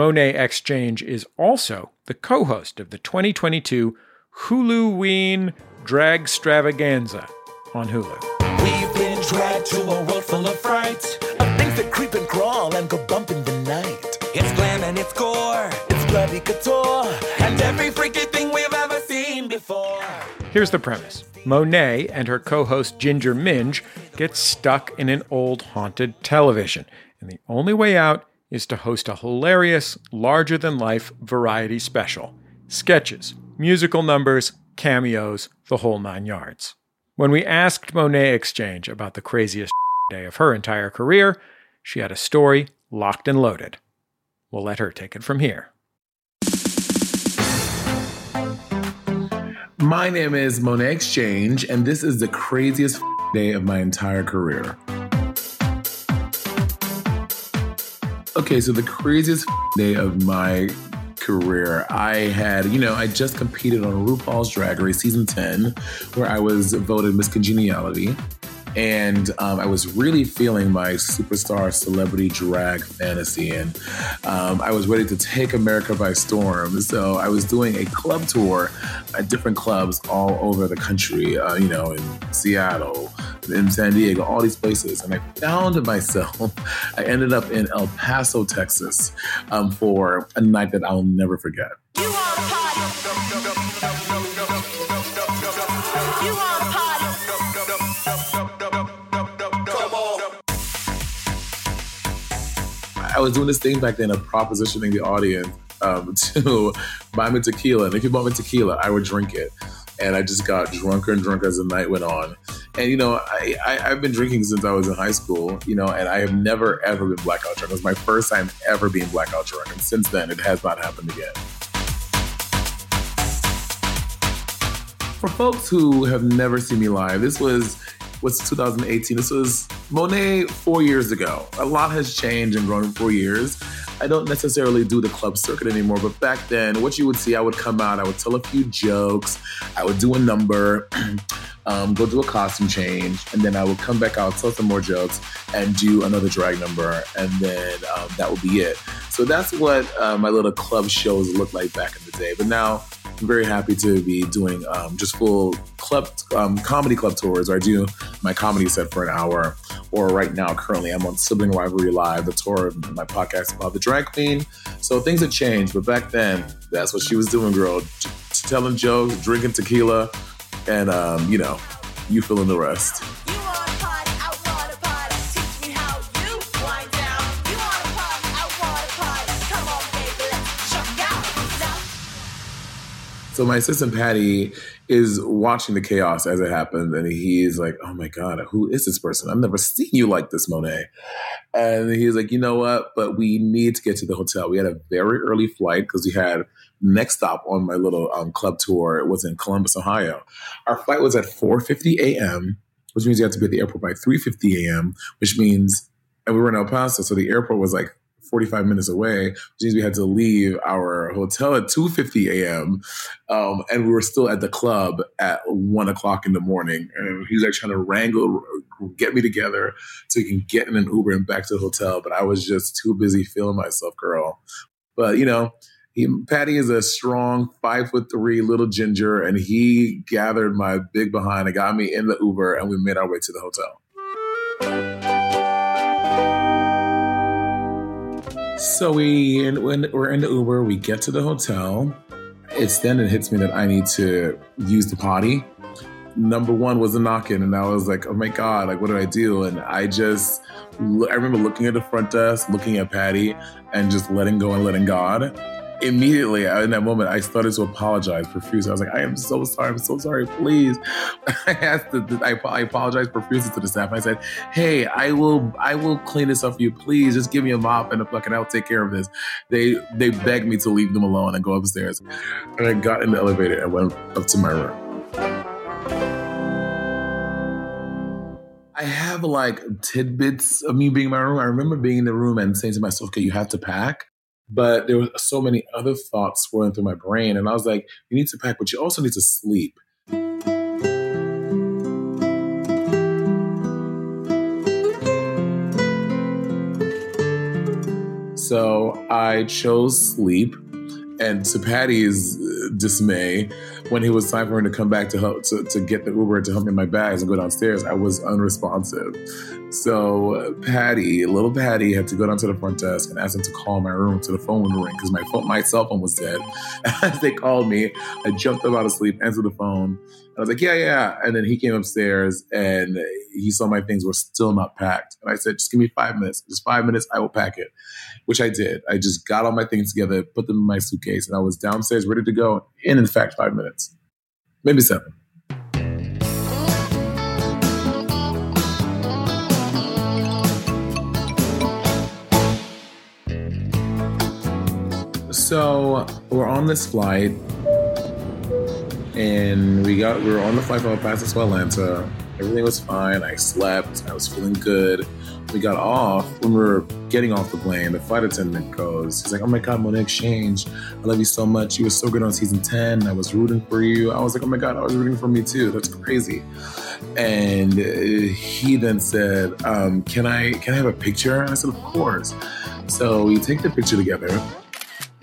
Monét X Change is also the co host of the 2022 Huluween Drag Stravaganza on Hulu. We've been dragged to a world full of fright, of things that creep and crawl and go bump in the night. It's glam and it's gore, it's bloody couture, and every freaky thing we've ever seen before. Here's the premise Monet and her co host Ginger Minj get stuck in an old haunted television, and the only way out is to host a hilarious, larger than life variety special sketches, musical numbers, cameos, the whole nine yards. When we asked Monét X Change about the craziest [laughs] day of her entire career, she had a story locked and loaded. We'll let her take it from here. My name is Monét X Change, and this is the craziest [laughs] day of my entire career. Okay, so the craziest day of my career, I had, you know, I just competed on RuPaul's Drag Race season 10, where I was voted Miss Congeniality. And um, I was really feeling my superstar celebrity drag fantasy. And um, I was ready to take America by storm. So I was doing a club tour at different clubs all over the country, uh, you know, in Seattle, in San Diego, all these places. And I found myself, [laughs] I ended up in El Paso, Texas um, for a night that I'll never forget. I was doing this thing back then of propositioning the audience um, [laughs] to buy me tequila. And if you bought me tequila, I would drink it. And I just got drunker and drunker as the night went on. And, you know, I, I, have been drinking since I was in high school, you know, and I have never, ever been blackout drunk. It was my first time ever being blackout drunk. And since then, it has not happened again. For folks who have never seen me live, this was was 2018. This was Monet four years ago. A lot has changed and grown in four years. I don't necessarily do the club circuit anymore, but back then, what you would see, I would come out, I would tell a few jokes, I would do a number, [clears throat] um, go do a costume change, and then I would come back out, tell some more jokes, and do another drag number, and then um, that would be it. So that's what uh, my little club shows looked like back in the day. But now, I'm very happy to be doing um, just full club um, comedy club tours where I do my comedy set for an hour. Or right now, currently, I'm on Sibling Rivalry Live, the tour of my podcast about the drag queen. So things have changed, but back then, that's what she was doing, girl. telling jokes, drinking tequila, and um, you know, you fill in the rest. So my assistant Patty is watching the chaos as it happens, and he's like, "Oh my god, who is this person? I've never seen you like this, Monet." And he's like, "You know what? But we need to get to the hotel. We had a very early flight because we had next stop on my little um, club tour. It was in Columbus, Ohio. Our flight was at 4:50 a.m., which means you have to be at the airport by 3:50 a.m., which means." And we were in El Paso, so the airport was like 45 minutes away, which means we had to leave our hotel at 2.50 a.m. Um, and we were still at the club at 1 o'clock in the morning. And he was like trying to wrangle, get me together so he can get in an Uber and back to the hotel. But I was just too busy feeling myself, girl. But, you know, he, Patty is a strong five foot three little ginger, and he gathered my big behind and got me in the Uber, and we made our way to the hotel. So we when we're in the Uber, we get to the hotel. It's then it hits me that I need to use the potty. number one was a knocking, and I was like, oh my god, like what did I do? And I just, I remember looking at the front desk, looking at Patty, and just letting go and letting God immediately uh, in that moment, I started to apologize profusely. I was like, I am so sorry. I'm so sorry. Please. [laughs] I asked the, I, I apologized profusely to the staff. I said, Hey, I will, I will clean this up for you. Please just give me a mop and a bucket. I'll take care of this. They, they begged me to leave them alone and go upstairs. And I got in the elevator and went up to my room. I have like tidbits of me being in my room. I remember being in the room and saying to myself, okay, you have to pack. But there were so many other thoughts swirling through my brain. And I was like, you need to pack, but you also need to sleep. So I chose sleep. And to Patty's uh, dismay, when it was time for him to come back to help to, to get the Uber to help me in my bags and go downstairs, I was unresponsive. So Patty, little Patty, had to go down to the front desk and ask them to call my room to the phone would ring because my phone, my cell phone was dead. [laughs] As they called me, I jumped up out of sleep, answered the phone. And I was like, yeah, yeah. And then he came upstairs and he saw my things were still not packed. And I said, just give me five minutes. Just five minutes, I will pack it, which I did. I just got all my things together, put them in my suitcase, and I was downstairs ready to go in, in fact, five minutes, maybe seven. So we're on this flight and we got we were on the flight from El Paso to Atlanta. Everything was fine. I slept. I was feeling good. We got off. When we were getting off the plane, the flight attendant goes, he's like, "Oh my God, Monét X Change, I love you so much. You were so good on season ten. I was rooting for you." I was like, "Oh my God, I was rooting for me too. That's crazy." And he then said, um, "Can I can I have a picture?" And I said, "Of course." So we take the picture together.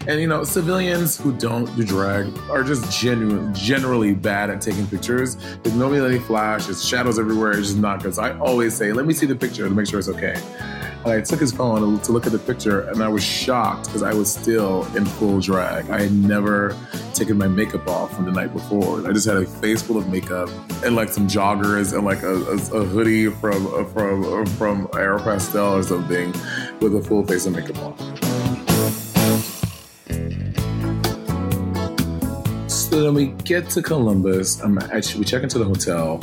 And you know, civilians who don't do drag are just genuine, generally bad at taking pictures. There's no really flash, there's shadows everywhere. It's just not good. So I always say, let me see the picture to make sure it's okay. And I took his phone to look at the picture, and I was shocked because I was still in full drag. I had never taken my makeup off from the night before. I just had a face full of makeup and like some joggers and like a, a, a hoodie from from from Aeropostale or something with a full face of makeup on. So then we get to Columbus. I'm actually we check into the hotel,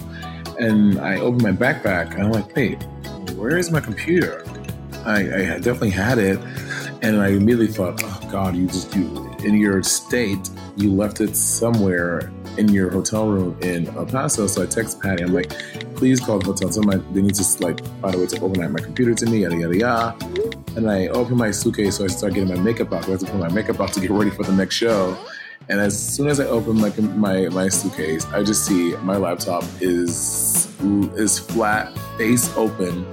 and I open my backpack, and I'm like, "Wait, where is my computer?" I, I definitely had it, and I immediately thought, "Oh God, you just you in your state, you left it somewhere in your hotel room in El Paso." So I text Patty. I'm like, "Please call the hotel. Somebody they need to like find a way to overnight my computer to me." Yada yada yada. And I open my suitcase, so I start getting my makeup out. I have to put my makeup out to get ready for the next show. And as soon as I open my my my suitcase, I just see my laptop is is flat, face open,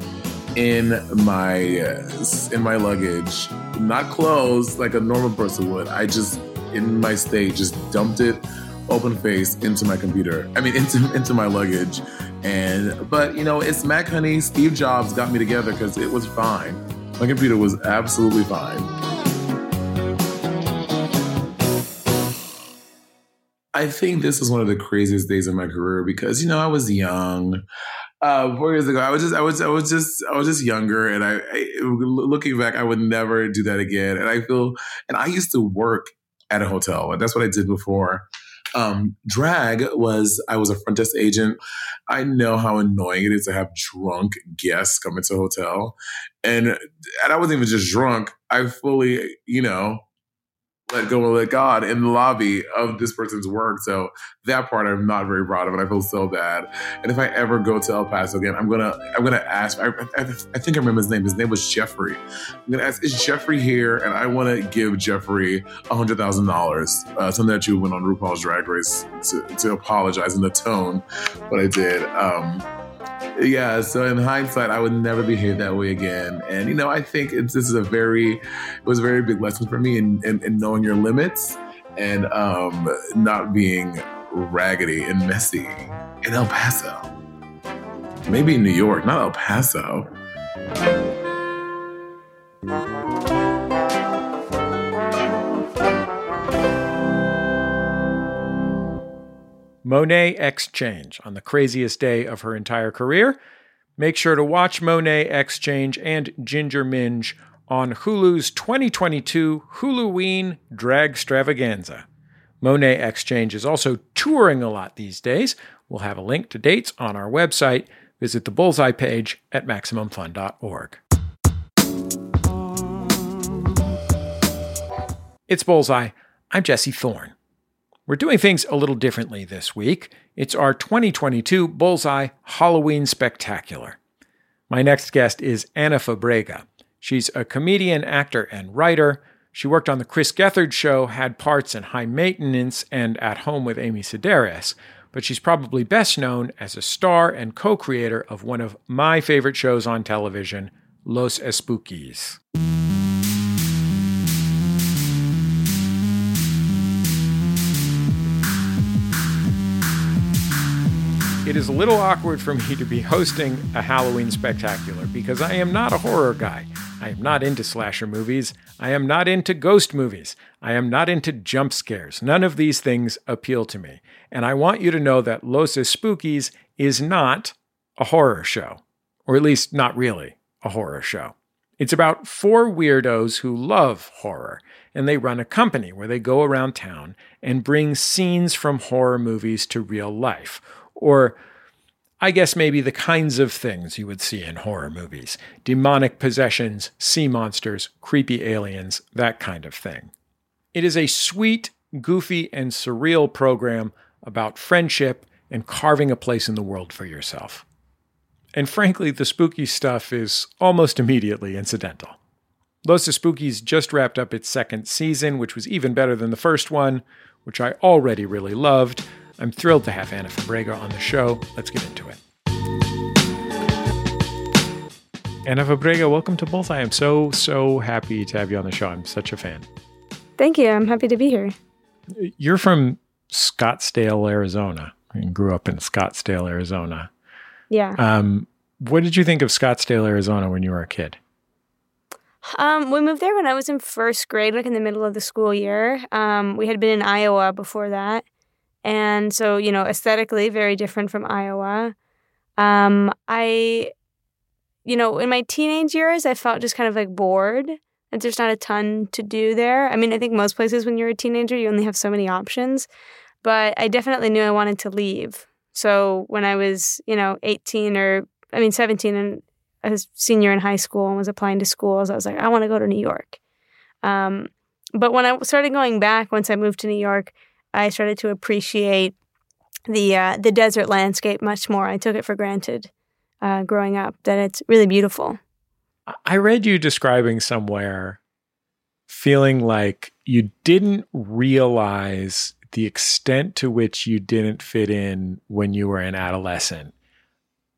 in my uh, in my luggage, not closed like a normal person would. I just in my state just dumped it open face into my computer. I mean [laughs] into into my luggage. And but you know, it's Mac Honey. Steve Jobs got me together because it was fine. My computer was absolutely fine. I think this is one of the craziest days of my career because you know I was young. Uh, four years ago, I was just, I was, I was just, I was just younger, and I, I, looking back, I would never do that again. And I feel, and I used to work at a hotel, and that's what I did before. Um, drag was, I was a front desk agent. I know how annoying it is to have drunk guests come into a hotel, and and I wasn't even just drunk. I fully, you know, let go and let God in the lobby of this person's work. So that part I'm not very proud of, and I feel so bad. And if I ever go to El Paso again, I'm gonna I'm gonna ask. I, I, I think I remember his name. His name was Jeffrey. I'm gonna ask, is Jeffrey here? And I want to give Jeffrey hundred thousand uh, dollars, something that you went on RuPaul's Drag Race to, to apologize in the tone but I did. Um, yeah, so in hindsight, I would never behave that way again. And you know, I think this is a very, it was a very big lesson for me in, in, in knowing your limits and um, not being raggedy and messy in El Paso. Maybe in New York, not El Paso. Monét X Change on the craziest day of her entire career. Make sure to watch Monét X Change and Ginger Minj on Hulu's 2022 Huluween Drag Stravaganza. Monét X Change is also touring a lot these days. We'll have a link to dates on our website. Visit the Bullseye page at MaximumFun.org. It's Bullseye. I'm Jesse Thorn. We're doing things a little differently this week. It's our 2022 Bullseye Halloween Spectacular. My next guest is Ana Fabrega. She's a comedian, actor, and writer. She worked on The Chris Gethard Show, had parts in High Maintenance and At Home with Amy Sedaris, but she's probably best known as a star and co creator of one of my favorite shows on television, Los Espookies. It is a little awkward for me to be hosting a Halloween spectacular because I am not a horror guy. I am not into slasher movies. I am not into ghost movies. I am not into jump scares. None of these things appeal to me. And I want you to know that Los Espookies is not a horror show, or at least not really a horror show. It's about four weirdos who love horror, and they run a company where they go around town and bring scenes from horror movies to real life or I guess maybe the kinds of things you would see in horror movies demonic possessions, sea monsters, creepy aliens, that kind of thing. It is a sweet, goofy, and surreal program about friendship and carving a place in the world for yourself. And frankly, the spooky stuff is almost immediately incidental. Los Espookies just wrapped up its second season, which was even better than the first one, which I already really loved. I'm thrilled to have Ana Fabrega on the show. Let's get into it. Ana Fabrega, welcome to Bullseye. I'm so, so happy to have you on the show. I'm such a fan. Thank you. I'm happy to be here. You're from Scottsdale, Arizona. and grew up in Scottsdale, Arizona. Yeah. Um, what did you think of Scottsdale, Arizona when you were a kid? Um, we moved there when I was in first grade, like in the middle of the school year. Um, we had been in Iowa before that. And so, you know, aesthetically very different from Iowa. Um, I, you know, in my teenage years, I felt just kind of like bored. And there's not a ton to do there. I mean, I think most places when you're a teenager, you only have so many options. But I definitely knew I wanted to leave. So when I was, you know, 18 or, I mean, 17 and a senior in high school and was applying to schools, I was like, I want to go to New York. Um, but when I started going back, once I moved to New York, I started to appreciate the uh, the desert landscape much more. I took it for granted uh, growing up that it's really beautiful. I read you describing somewhere feeling like you didn't realize the extent to which you didn't fit in when you were an adolescent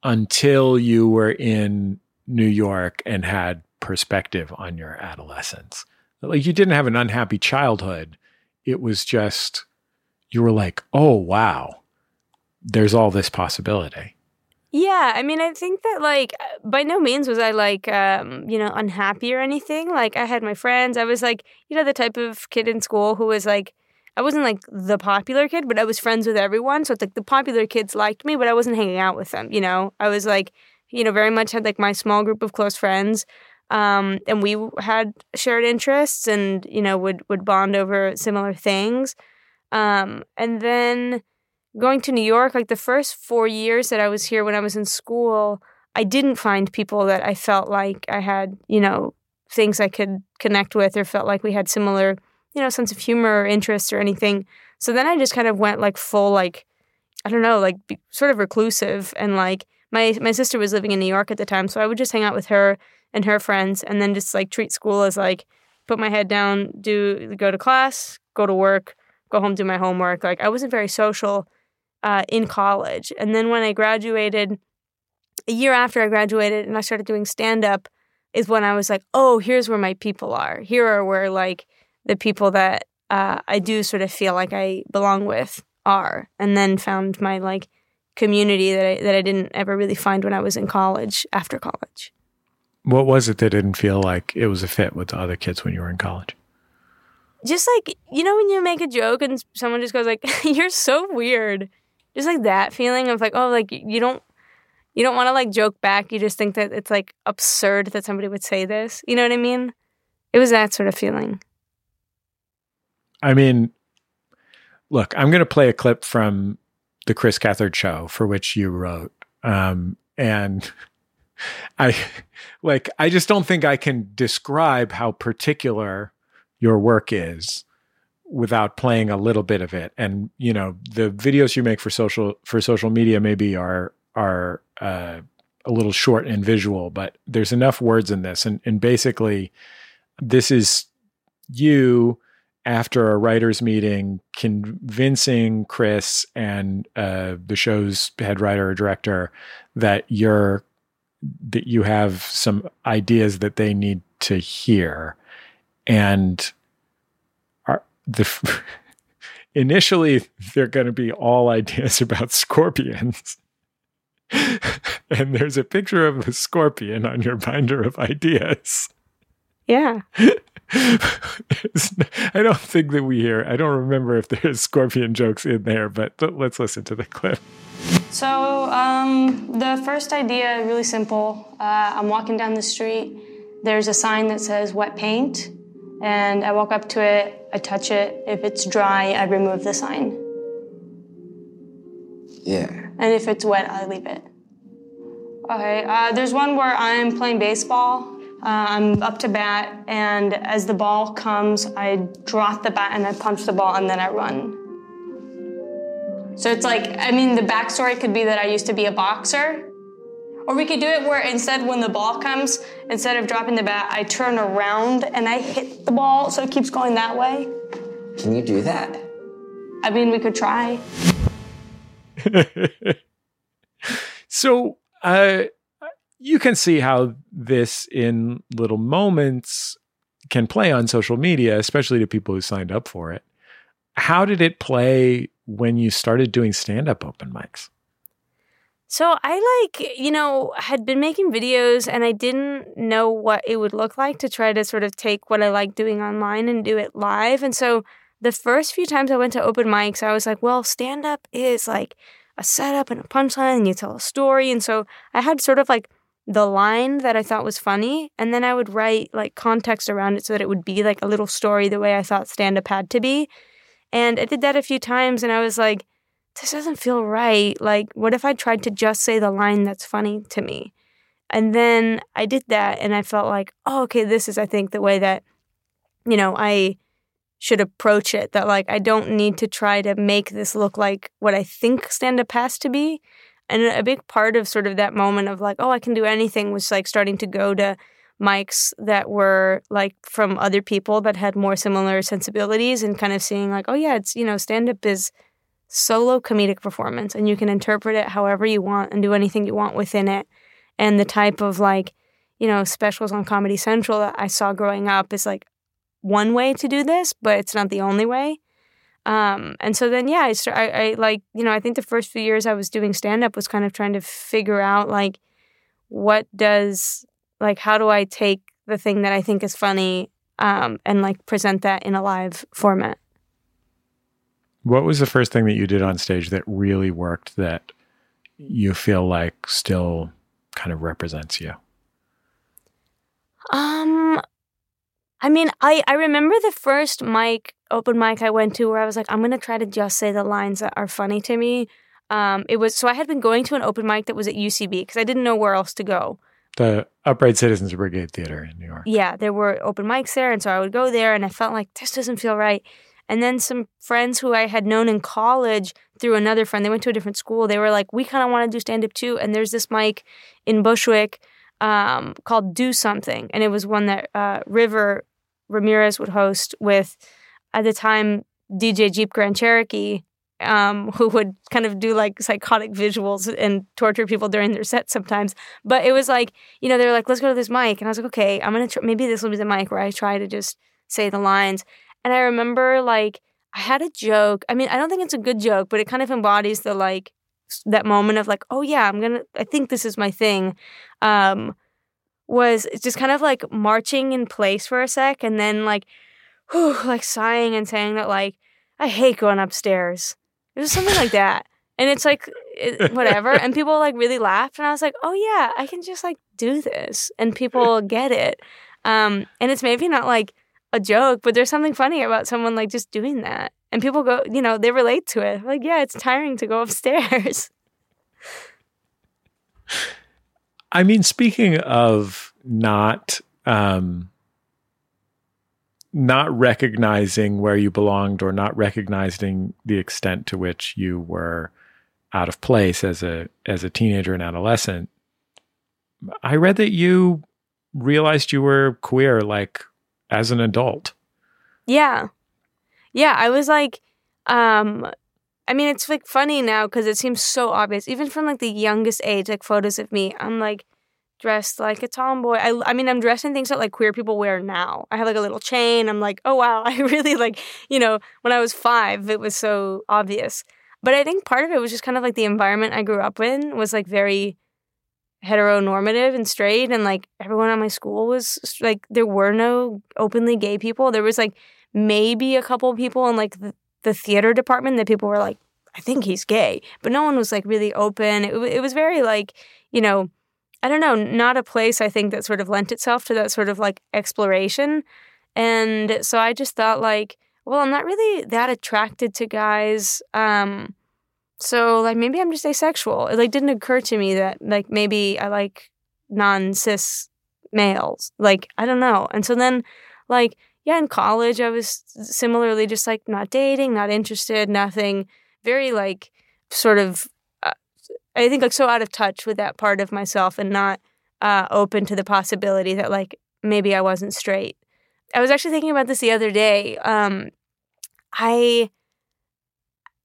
until you were in New York and had perspective on your adolescence. Like you didn't have an unhappy childhood. It was just you were like, oh, wow, there's all this possibility. Yeah, I mean, I think that like by no means was I like um, you know unhappy or anything. Like I had my friends. I was like you know the type of kid in school who was like I wasn't like the popular kid, but I was friends with everyone. So it's like the popular kids liked me, but I wasn't hanging out with them. You know, I was like you know very much had like my small group of close friends, um, and we had shared interests and you know would would bond over similar things. Um, and then going to New York, like the first four years that I was here when I was in school, I didn't find people that I felt like I had, you know, things I could connect with or felt like we had similar, you know, sense of humor or interests or anything. So then I just kind of went like full, like, I don't know, like sort of reclusive. And like my, my sister was living in New York at the time. So I would just hang out with her and her friends and then just like treat school as like put my head down, do go to class, go to work, go home, do my homework. Like I wasn't very social uh, in college. And then when I graduated, a year after I graduated and I started doing stand up, is when I was like, oh, here's where my people are. Here are where like the people that uh, I do sort of feel like I belong with are. And then found my like community that I, that I didn't ever really find when I was in college after college. What was it that didn't feel like it was a fit with the other kids when you were in college? Just like you know when you make a joke and someone just goes like [laughs] you're so weird just like that feeling of like, oh, like you don't you don't want to like joke back. You just think that it's like absurd that somebody would say this. You know what I mean? It was that sort of feeling. I mean, look, I'm going to play a clip from the Chris Gethard show for which you wrote. Um, and [laughs] I like, I just don't think I can describe how particular your work is without playing a little bit of it. And, you know, the videos you make for social, for social media maybe are, are, uh, a little short and visual, but there's enough words in this. And, and basically, this is you after a writers meeting convincing Chris and uh, the show's head writer or director that you're that you have some ideas that they need to hear and are the [laughs] initially they're going to be all ideas about scorpions [laughs] and there's a picture of a scorpion on your binder of ideas yeah [laughs] I don't think that we hear. I don't remember if there's scorpion jokes in there, but let's listen to the clip. So um, the first idea, really simple. Uh, I'm walking down the street. There's a sign that says wet paint, and I walk up to it. I touch it. If it's dry, I remove the sign. Yeah. And if it's wet, I leave it. Okay. Uh, there's one where I'm playing baseball uh, I'm up to bat, and as the ball comes, I drop the bat and I punch the ball, and then I run. So it's like, I mean, the backstory could be that I used to be a boxer. Or we could do it where instead, when the ball comes, instead of dropping the bat, I turn around and I hit the ball so it keeps going that way. Can you do that? I mean, we could try. [laughs] so, uh, you can see how this in little moments can play on social media, especially to people who signed up for it. How did it play when you started doing stand up open mics? So I like, you know, had been making videos and I didn't know what it would look like to try to sort of take what I like doing online and do it live. And so the first few times I went to open mics, I was like, well, stand up is like a setup and a punchline and you tell a story. And so I had sort of like the line that I thought was funny, and then I would write like context around it so that it would be like a little story the way I thought stand up had to be. And I did that a few times, and I was like, this doesn't feel right. Like, what if I tried to just say the line that's funny to me? And then I did that, and I felt like, oh, okay, this is, I think, the way that, you know, I should approach it. That, like, I don't need to try to make this look like what I think stand up has to be. And a big part of sort of that moment of like, oh, I can do anything was like starting to go to mics that were like from other people that had more similar sensibilities and kind of seeing like, oh, yeah, it's, you know, stand up is solo comedic performance and you can interpret it however you want and do anything you want within it. And the type of like, you know, specials on Comedy Central that I saw growing up is like one way to do this, but it's not the only way. Um, and so then, yeah, I, start, I, I like, you know, I think the first few years I was doing stand up was kind of trying to figure out like, what does, like, how do I take the thing that I think is funny um, and like present that in a live format? What was the first thing that you did on stage that really worked that you feel like still kind of represents you? Um, I mean, I, I remember the first mic open mic I went to where I was like, I'm gonna try to just say the lines that are funny to me. Um, it was so I had been going to an open mic that was at UCB because I didn't know where else to go. The Upright Citizens Brigade Theater in New York. Yeah, there were open mics there, and so I would go there, and I felt like this doesn't feel right. And then some friends who I had known in college through another friend, they went to a different school. They were like, "We kind of want to do stand up too." And there's this mic in Bushwick um, called "Do Something," and it was one that uh, River Ramirez would host with at the time DJ Jeep Grand Cherokee, um, who would kind of do like psychotic visuals and torture people during their set sometimes. But it was like, you know, they were like, let's go to this mic. And I was like, okay, I'm going to, maybe this will be the mic where I try to just say the lines. And I remember like, I had a joke. I mean, I don't think it's a good joke, but it kind of embodies the like, that moment of like, oh yeah, I'm going to, I think this is my thing. Um, was just kind of like marching in place for a sec and then like whew, like sighing and saying that like I hate going upstairs. It was something like that. and it's like it, whatever and [laughs] people like really laughed and i was like oh yeah i can just like do this and people get it um and it's maybe not like a joke but there's something funny about someone like just doing that. And people go you know they relate to it. Like yeah it's tiring to go [laughs] upstairs. I mean, speaking of not um, not recognizing where you belonged or not recognizing the extent to which you were out of place as a as a teenager and adolescent, I read that you realized you were queer like as an adult. Yeah. Yeah, I was like um I mean it's like funny now cuz it seems so obvious even from like the youngest age like photos of me I'm like dressed like a tomboy. I I mean I'm dressed in things that like queer people wear now. I have like a little chain. I'm like, "Oh wow, [laughs] I really like, you know, when I was 5 it was so obvious." But I think part of it was just kind of like the environment I grew up in was like very heteronormative and straight and like everyone at my school was like there were no openly gay people. There was like maybe a couple people in like the, the theater department that people were like i think he's gay but no one was like really open. It, it was very like you know i don't know not a place i think that sort of lent itself to that sort of like exploration. And so i just thought like well i'm not really that attracted to guys um so like maybe I'm just asexual. It like didn't occur to me that like maybe I like non cis males. Like I don't know. And so then like yeah, in college I was similarly just like not dating, not interested, nothing. Very like sort of uh, I think like so out of touch with that part of myself and not uh, open to the possibility that like maybe I wasn't straight. I was actually thinking about this the other day. Um, I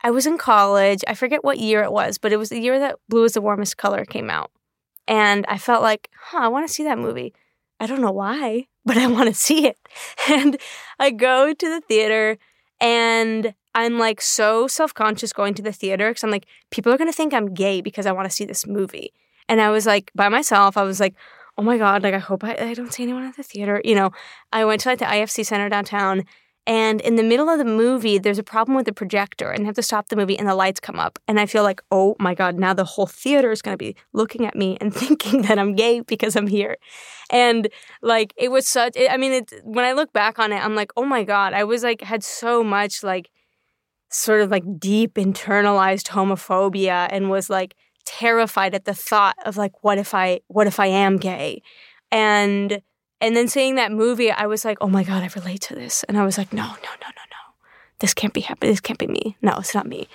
I was in college. I forget what year it was, but it was the year that Blue is the Warmest Color came out. And I felt like, huh, I want to see that movie. I don't know why, [laughs] but I want to see it. [laughs] And I go to the theater and I'm like so self conscious going to the theater because I'm like, people are going to think I'm gay because I want to see this movie. And I was like, by myself, I was like, oh my God, like, I hope I, I don't see anyone at the theater. You know, I went to like the IFC Center downtown and in the middle of the movie, there's a problem with the projector, and they have to stop the movie, and the lights come up. And I feel like, oh my God, now the whole theater is going to be looking at me and [laughs] thinking that I'm gay because I'm here. And like, it was such, I mean, it, when I look back on it, I'm like, oh my God, I was like, had so much like, sort of like deep internalized homophobia and was like terrified at the thought of like, what if I, what if I am gay? And, and then seeing that movie, I was like, oh my God, I relate to this. And I was like, no, no, no, no, no. This can't be happening. This can't be me. No, it's not me.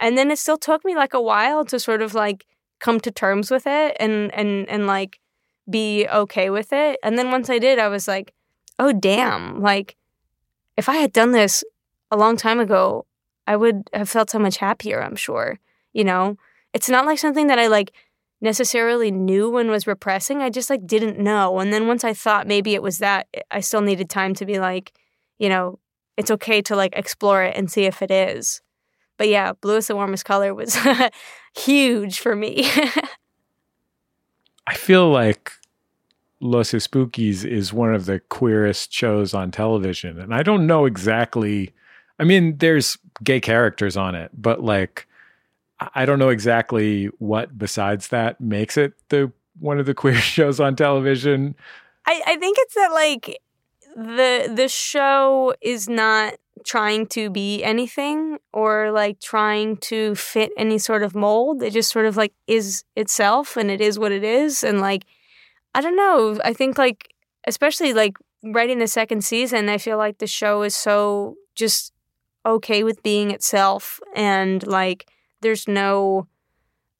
And then it still took me like a while to sort of like come to terms with it and and and like be okay with it. And then once I did, I was like, oh damn, like if I had done this a long time ago, I would have felt so much happier, I'm sure. You know? It's not like something that I like necessarily knew and was repressing. I just like didn't know. And then once I thought maybe it was that, I still needed time to be like, you know, it's okay to like explore it and see if it is. But yeah, blue is the warmest color was [laughs] huge for me. [laughs] I feel like Los Espookys is one of the queerest shows on television. And I don't know exactly I mean, there's gay characters on it, but like I don't know exactly what besides that makes it the one of the [laughs] queer shows on television. I, I think it's that like the the show is not trying to be anything or like trying to fit any sort of mold. It just sort of like is itself and it is what it is. And like I don't know. I think like especially like writing the second season, I feel like the show is so just okay with being itself and like there's no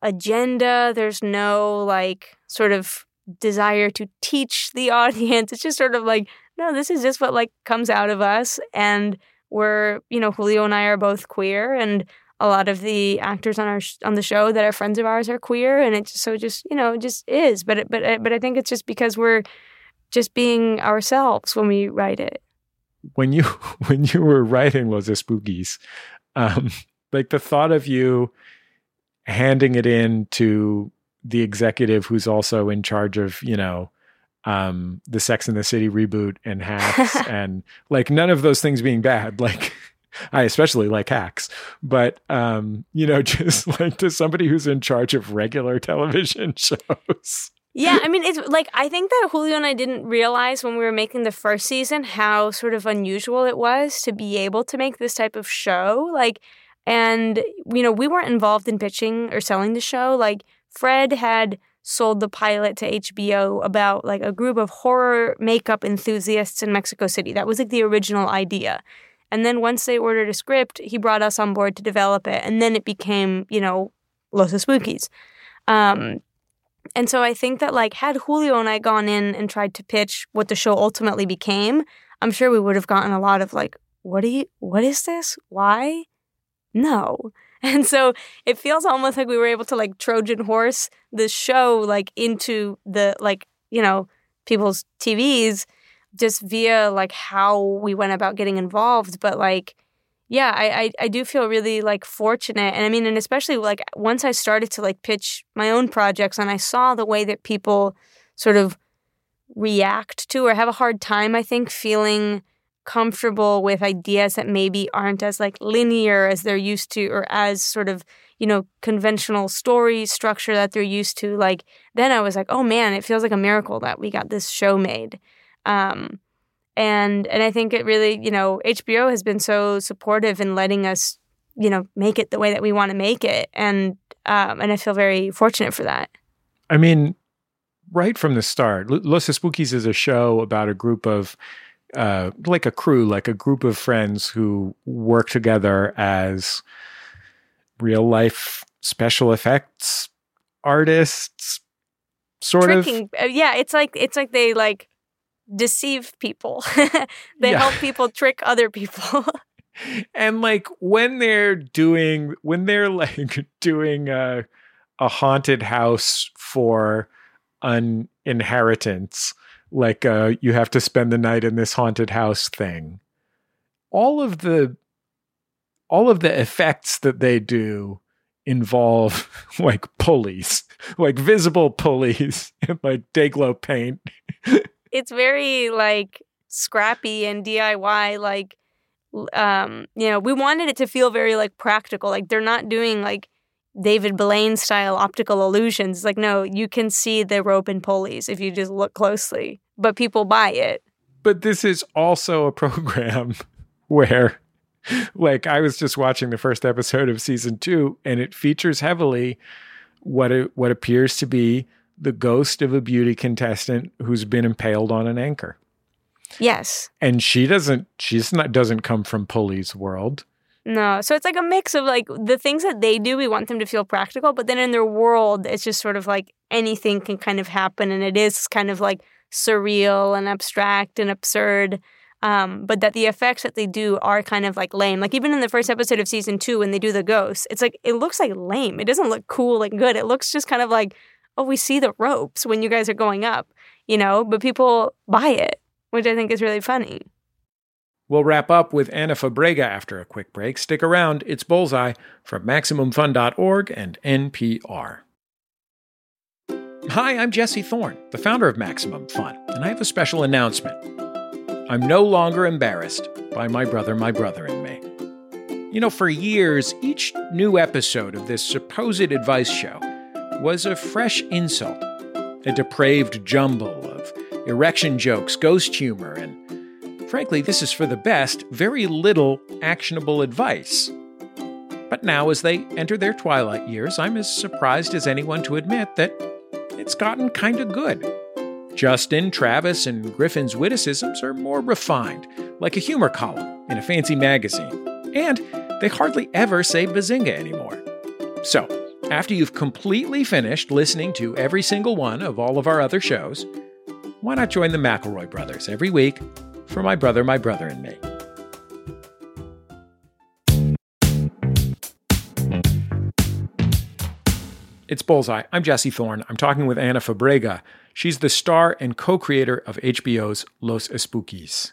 agenda, there's no like sort of desire to teach the [laughs] audience. It's just sort of like, no, this is just what like comes out of us and we're, you know, Julio and I are both queer and a lot of the actors on our sh- on the show that are friends of ours are queer and it just so just, you know, it just is. But it, but uh, but I think it's just because we're just being ourselves when we write it. When you [laughs] when you were writing Los Espookys, um, like the thought of you handing it in to the executive who's also in charge of you know um the sex and the city reboot and hacks [laughs] and like none of those things being bad like I especially like hacks, but um, you know, [laughs] just like to somebody who's in charge of regular television [laughs] shows. Yeah, I mean, it's like I think that Julio and I didn't realize when we were making the first season how sort of unusual it was to be able to make this type of show. Like, and you know, we weren't involved in pitching or selling the show. Like, Fred had sold the pilot to HBO about like a group of horror makeup enthusiasts in Mexico City. That was like the original idea. And then once they ordered a script, he brought us on board to develop it. And then it became, you know, Los Espookys. Um, and so I think that like had Julio and I gone in and tried to pitch what the show ultimately became, I'm sure we would have gotten a lot of like, what do you what is this? Why? No. [laughs] And so it feels almost like we were able to like Trojan horse the show like into the like, you know, people's TVs just via like how we went about getting involved. But like yeah, I, I, I do feel really like fortunate. And I mean, and especially like once I started to like pitch my own projects and I saw the way that people sort of react to or have a hard time, I think, feeling comfortable with ideas that maybe aren't as like linear as they're used to or as sort of, you know, conventional story structure that they're used to. Like then I was like, oh man, it feels like a miracle that we got this show made. Um, and and I think it really, you know, HBO has been so supportive in letting us, you know, make it the way that we want to make it, and um, and I feel very fortunate for that. I mean, right from the start, Los Espookys is a show about a group of uh, like a crew, like a group of friends who work together as real life special effects artists, sort Tricking. of. Uh, yeah, it's like it's like they like deceive people. [laughs] they yeah. help people trick other people. [laughs] and like when they're doing when they're like [laughs] doing a a haunted house for an inheritance, like uh you have to spend the night in this haunted house thing. All of the all of the effects that they do involve [laughs] like pulleys, like visible pulleys [laughs] and like Day-Glo paint [laughs] it's very like scrappy and DIY like um you know we wanted it to feel very like practical like they're not doing like David Blaine style optical illusions like no you can see the rope and pulleys if you just look closely but people buy it but this is also a program [laughs] where like I was just watching the first episode of season 2 and it features heavily what it, what appears to be the ghost of a beauty contestant who's been impaled on an anchor. Yes. And she doesn't she's not doesn't come from Pulley's world. No. So it's like a mix of like the things that they do, we want them to feel practical, but then in their world it's just sort of like anything can kind of happen and it is kind of like surreal and abstract and absurd. Um, but that the effects that they do are kind of like lame. Like even in the first episode of season two, when they do the ghosts, it's like it looks like lame. It doesn't look cool and good. It looks just kind of like oh, we see the ropes when you guys are going up, you know, but people buy it, which I think is really funny. We'll wrap up with Ana Fabrega after a quick break. Stick around. It's Bullseye from MaximumFun.org and NPR. Hi, I'm Jesse Thorn, the founder of Maximum Fun, and I have a special announcement. I'm no longer embarrassed by my brother, my brother, and me. You know, for years, each new episode of this supposed advice show was a fresh insult, a depraved jumble of erection jokes, ghost humor, and frankly, this is for the best, very little actionable advice. But now, as they enter their twilight years, I'm as surprised as anyone to admit that it's gotten kind of good. Justin, Travis, and Griffin's witticisms are more refined, like a humor column in a fancy magazine. And they hardly ever say bazinga anymore. So, after you've completely finished listening to every single one of all of our other shows, why not join the McElroy brothers every week for My Brother, My Brother, and Me? It's Bullseye. I'm Jesse Thorn. I'm talking with Ana Fabrega. She's the star and co creator of HBO's Los Espookys.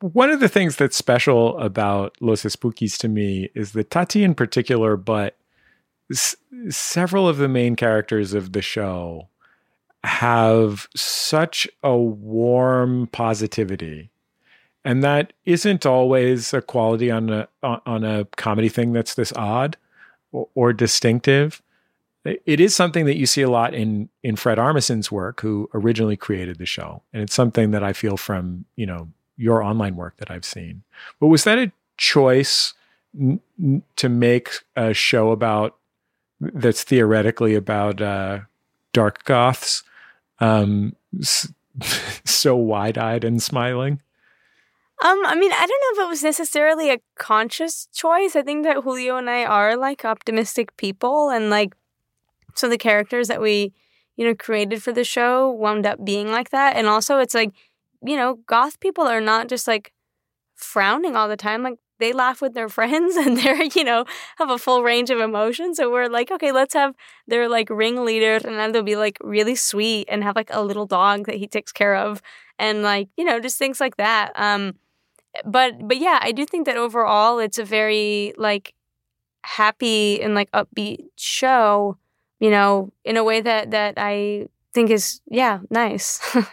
One of the things that's special about Los Espookys to me is that Tati in particular, but s- several of the main characters of the show have such a warm positivity and that isn't always a quality on a on a comedy thing that's this odd or, or distinctive. It is something that you see a lot in in Fred Armisen's work, who originally created the show, and it's something that I feel from you know your online work that I've seen. But was that a choice n- n- to make a show about that's theoretically about uh, dark goths, um, [laughs] so wide eyed and smiling? Um, I mean, I don't know if it was necessarily a conscious choice. I think that Julio and I are like optimistic people, and like so the characters that we, you know, created for the show wound up being like that. And also, it's like, you know, goth people are not just like frowning all the time. Like they laugh with their friends [laughs] and they're, you know, have a full range of emotions. So we're like, okay, let's have their like ringleader they'll be like really sweet and have like a little dog that he takes care of and like, you know, just things like that. Um but but yeah, I do think that overall it's a very like happy and like upbeat show, you know, in a way that that I think is yeah, nice. [laughs]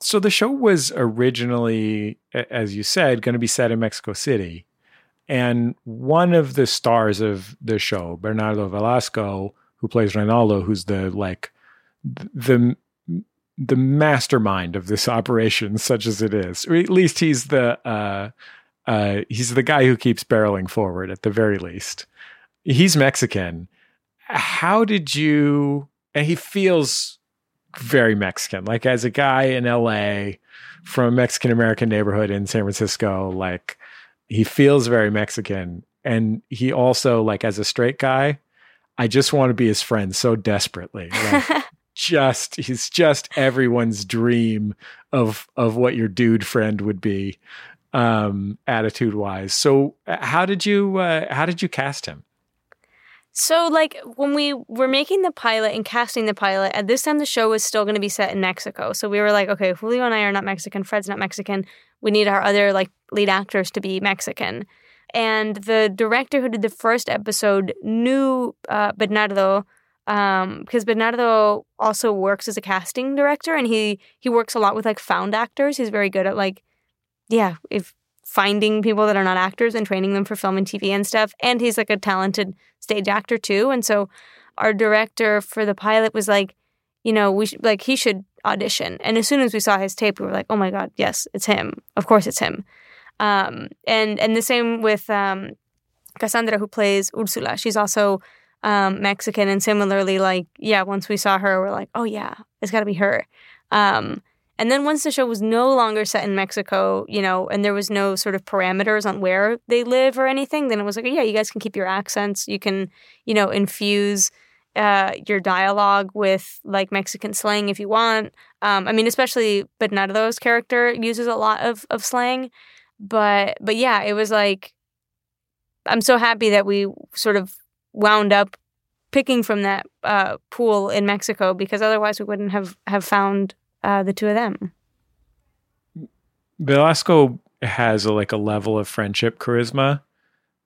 so the show was originally as you said going to be set in Mexico City. And one of the stars of the show, Bernardo Velasco, who plays Ronaldo, who's the like the the mastermind of this [laughs] operation, such as it is, or at least he's the uh, uh, he's the guy who keeps barreling forward. At the very least, he's Mexican. How did you? And he feels very Mexican, like as a guy in L.A. from a Mexican American neighborhood in San Francisco. Like he feels very Mexican, and he also like as a straight guy. I just want to be his friend so desperately. [laughs] Like, just he's just everyone's dream of of what your dude friend would be um attitude wise so how did you uh, how did you cast him so like when we were making the pilot and casting the pilot at this time the show was still going to be set in mexico. So we were like okay julio and i are not mexican fred's not mexican. We need our other like lead actors to be mexican. And the director who did the first episode knew uh, bernardo um because Bernardo also works as a casting director and he he works a lot with like found actors. He's very good at like yeah, if finding people that are not actors and training them for film and TV and stuff. And he's like a talented stage actor too. And so our director for the pilot was like, you know, we should, like he should audition. And as soon as we saw his tape, we were like, oh my god, yes, it's him. Of course, it's him. Um, and and the same with um, Cassandra, who plays Ursula. She's also um, Mexican, and similarly, like yeah, once we saw her, we're like, oh yeah, it's got to be her. Um, and then once the show was no longer set in Mexico, you know, and there was no sort of parameters on where they live or anything, then it was like, yeah, you guys can keep your accents. You can, you know, infuse uh, your dialogue with like Mexican slang if you want. Um, I mean, especially Bernardo's character uses a lot of, of slang. But but yeah, it was like I'm so happy that we sort of wound up picking from that uh, pool in Mexico because otherwise we wouldn't have have found uh, the two of them. Velasco has a, like a level of friendship charisma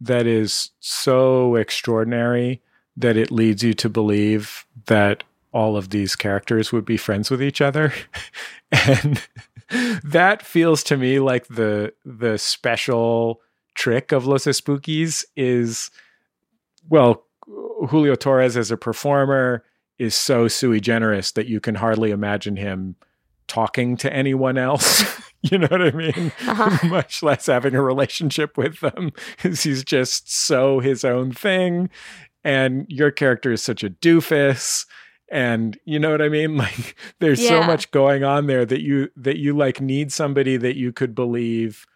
that is so extraordinary that it leads you to believe that all of these characters would be friends with each other [laughs] and that feels to me like the the special trick of Los Espookys is well Julio Torres as a performer is so sui generis that you can hardly imagine him talking to anyone else. [laughs] you know what I mean? Uh-huh. [laughs] Much less having a relationship with them because he's just so his own thing. And your character is such a doofus. And you know what I mean? [laughs] Like there's yeah. so much going on there that you that you like need somebody that you could believe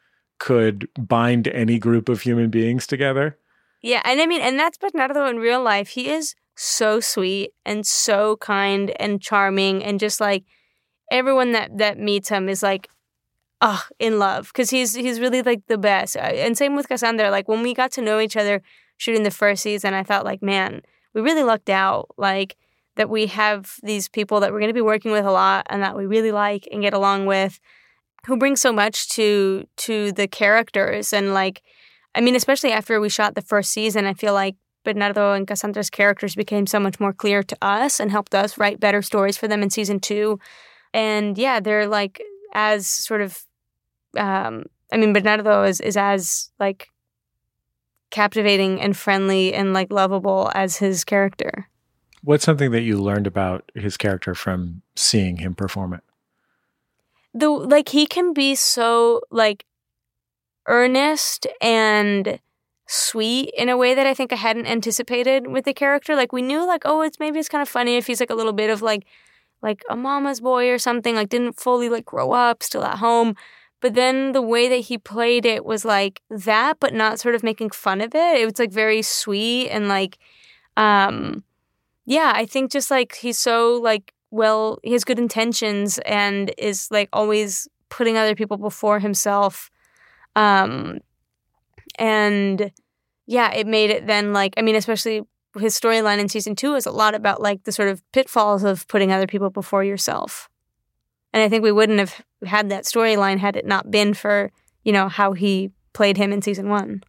could bind any group of human beings together. Yeah, and I mean, and that's but not Bernardo in real life. He is so sweet and so kind and charming, and just like everyone that that meets him is like, oh, in love because he's he's really like the best. And same with Cassandra. Like when we got to know each other shooting the first season, I thought like, man, we really lucked out. Like that we have these people that we're going to be working with a lot and that we really like and get along with, who bring so much to to the characters and like I mean, especially after we shot the first season, I feel like Bernardo and Cassandra's characters became so much more clear to us and helped us write better stories for them in season two. And yeah, they're like as sort of um, I mean, Bernardo is is as like captivating and friendly and like lovable as his character. What's something that you learned about his character from seeing him perform it? The like he can be so like earnest and sweet in a way that I think I hadn't anticipated with the character. Like we knew like oh it's maybe it's kind of funny if he's like a little bit of like like a mama's boy or something like didn't fully like grow up still at home. But then the way that he played it was like that but not sort of making fun of it. It was like very sweet and like um yeah i think just like he's so like well he has good intentions and is like always putting other people before himself. Um and yeah it made it then like i mean especially his storyline in season two is a lot about like the sort of pitfalls of putting other people before yourself. And I think we wouldn't have had that storyline had it not been for, you know, how he played him in season one.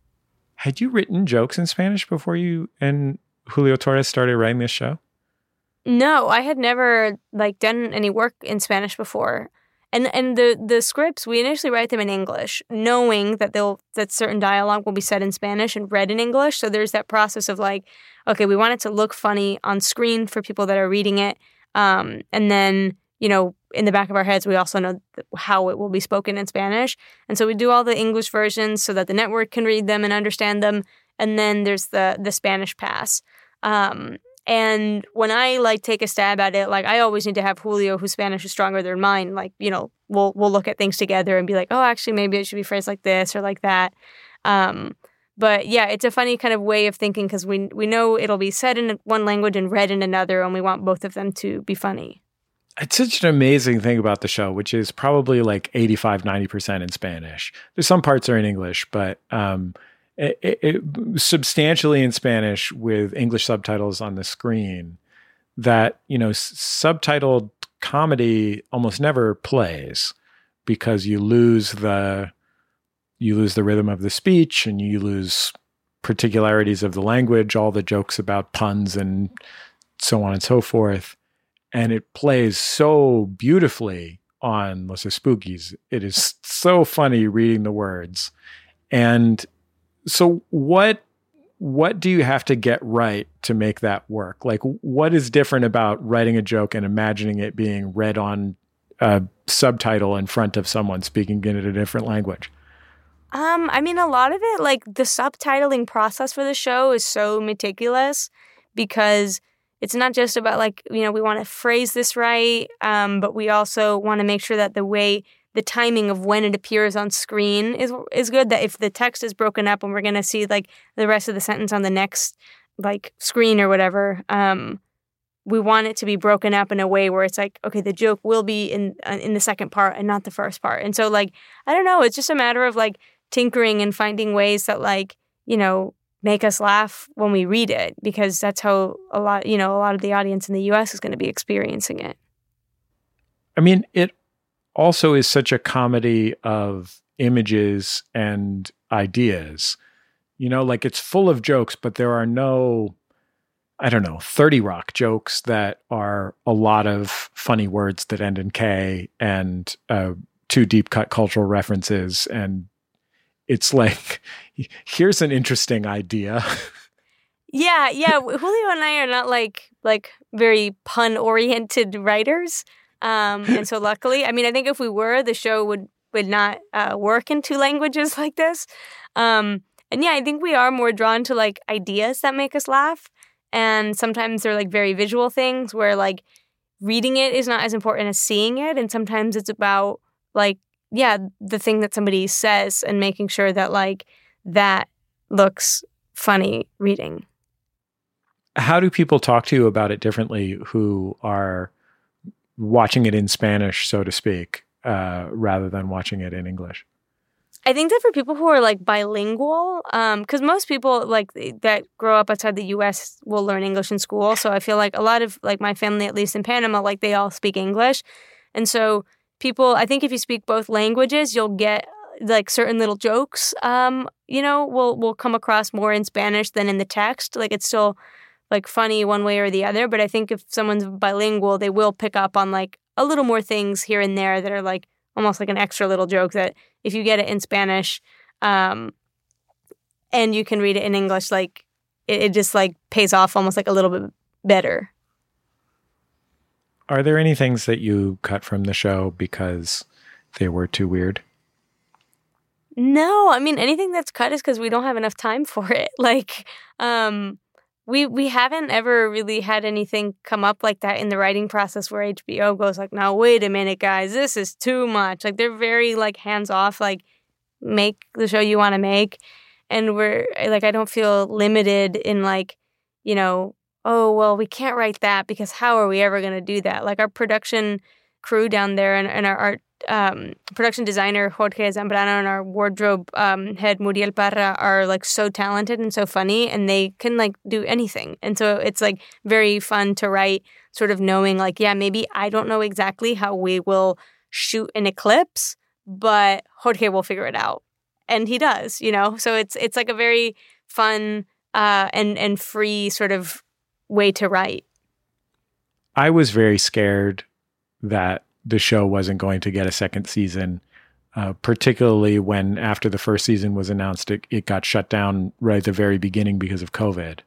Had you written jokes in Spanish before you and Julio Torres started writing this show? No, I had never like done any work in Spanish before. And and the the scripts we initially write them in English, knowing that they'll that certain dialogue will be said in Spanish and read in English. So there's that process of like, okay, we want it to look funny on screen for people that are reading it, um, and then you know in the back of our heads we also know how it will be spoken in Spanish, and so we do all the English versions so that the network can read them and understand them, and then there's the the Spanish pass. Um, and when I like take a stab at it, like I always need to have Julio, whose Spanish is stronger than mine. Like you know, we'll we'll look at things together and be like, oh, actually, maybe it should be phrased like this or like that. Um, but yeah, it's a funny kind of way of thinking because we we know it'll be said in one language and read in another, and we want both of them to be funny. It's such an amazing thing about the show, which is probably like 85, 90% in Spanish. There's some parts are in English, but um, it, it, it, substantially in Spanish with English subtitles on the screen. That you know, s- subtitled comedy almost never plays because you lose the you lose the rhythm of the speech and you lose particularities of the language, all the jokes about puns and so on and so forth. And it plays so beautifully on Los Espookys. It is so funny reading the words. And so what what do you have to get right to make that work? Like what is different about writing a joke and imagining it being read on a subtitle in front of someone speaking in a different language? Um, I mean, a lot of it, like the subtitling process for the show is so meticulous because it's not just about like, you know, we want to phrase this right, um, but we also want to make sure that the way the timing of when it appears on screen is is good. That if the text is broken up and we're gonna see like the rest of the sentence on the next like screen or whatever, um, we want it to be broken up in a way where it's like, okay, the joke will be in uh, in the second part and not the first part. And so like, I don't know, it's just a matter of like tinkering and finding ways that like you know make us laugh when we read it because that's how a lot you know a lot of the audience in the US is going to be experiencing it. I mean, it also is such a comedy of images and ideas. You know, like it's full of jokes, but there are no, I don't know, 30 Rock jokes that are a lot of funny words that end in K and uh, two deep cut cultural references. And it's like, [laughs] here's an interesting idea. [laughs] Yeah, yeah. Julio and I are not like like very pun oriented writers. Um, and so luckily, I mean, I think if we were, the show would would not uh, work in two [laughs] languages like this. Um, and yeah, I think we are more drawn to like ideas that make us laugh, and sometimes they're like very visual things where like reading it is not as important as seeing it, and sometimes it's about like yeah, the thing that somebody says and making sure that like that looks funny reading. How do people talk to you about it differently who are watching it in Spanish, so to speak, uh, rather than watching it in English? I think that for people who are like bilingual, because um, most people like that grow up outside the U.S. will learn English in school. So I feel like a lot of like my family, at least in Panama, like they all speak English, and so people. I think if you speak both languages, you'll get like certain little jokes. Um, you know, will will come across more in Spanish than in the text. Like it's still like funny one way or the other. But I think if someone's bilingual, they will pick up on like a little more things here and there that are like almost like an extra little joke that if you get it in Spanish, um, and you can read it in English, like it, it just like pays off almost like a little bit better. Are there any things that you cut from the show because they were too weird? No, I mean anything that's cut is because we don't have enough time for it. [laughs] Like, um, we we haven't ever really had anything come up like that in the writing process where HBO goes like, "Now wait a minute, guys, this is too much." Like they're very like hands off, like make the show you want to make, and we're like, I don't feel limited in like, you know, oh well, we can't write that because how are we ever going to do that? Like our production crew down there and, and our art um, production designer Jorge Zambrano and our wardrobe um, head Muriel Parra are like so talented and so funny, and they can like do anything. And so it's like very fun to write, sort of knowing like, yeah, maybe I don't know exactly how we will shoot an eclipse, but Jorge will figure it out, and he does, you know. So it's it's like a very fun uh, and and free sort of way to write. I was very scared that the show wasn't going to get a second season, uh, particularly when after the first season was announced, it, it got shut down right at the very beginning because of COVID.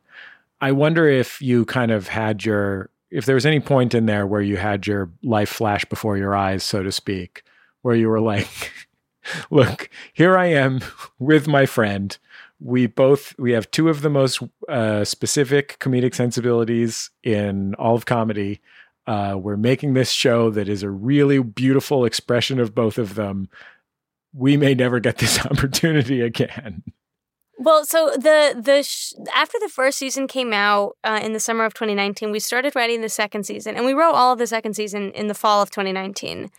I wonder if you kind of had your, if there was any point in there where you had your life flash before your eyes, so to speak, where you were like, [laughs] look, here I am [laughs] with my friend. We both we have two of the most uh, specific comedic sensibilities in all of comedy. Uh, we're making this show that is a really beautiful expression of both of them. We may never get this [laughs] opportunity again. Well, so the the sh- after the first season came out uh, in the summer of 2019, we started writing the second season, and we wrote all of the second season in the fall of 2019.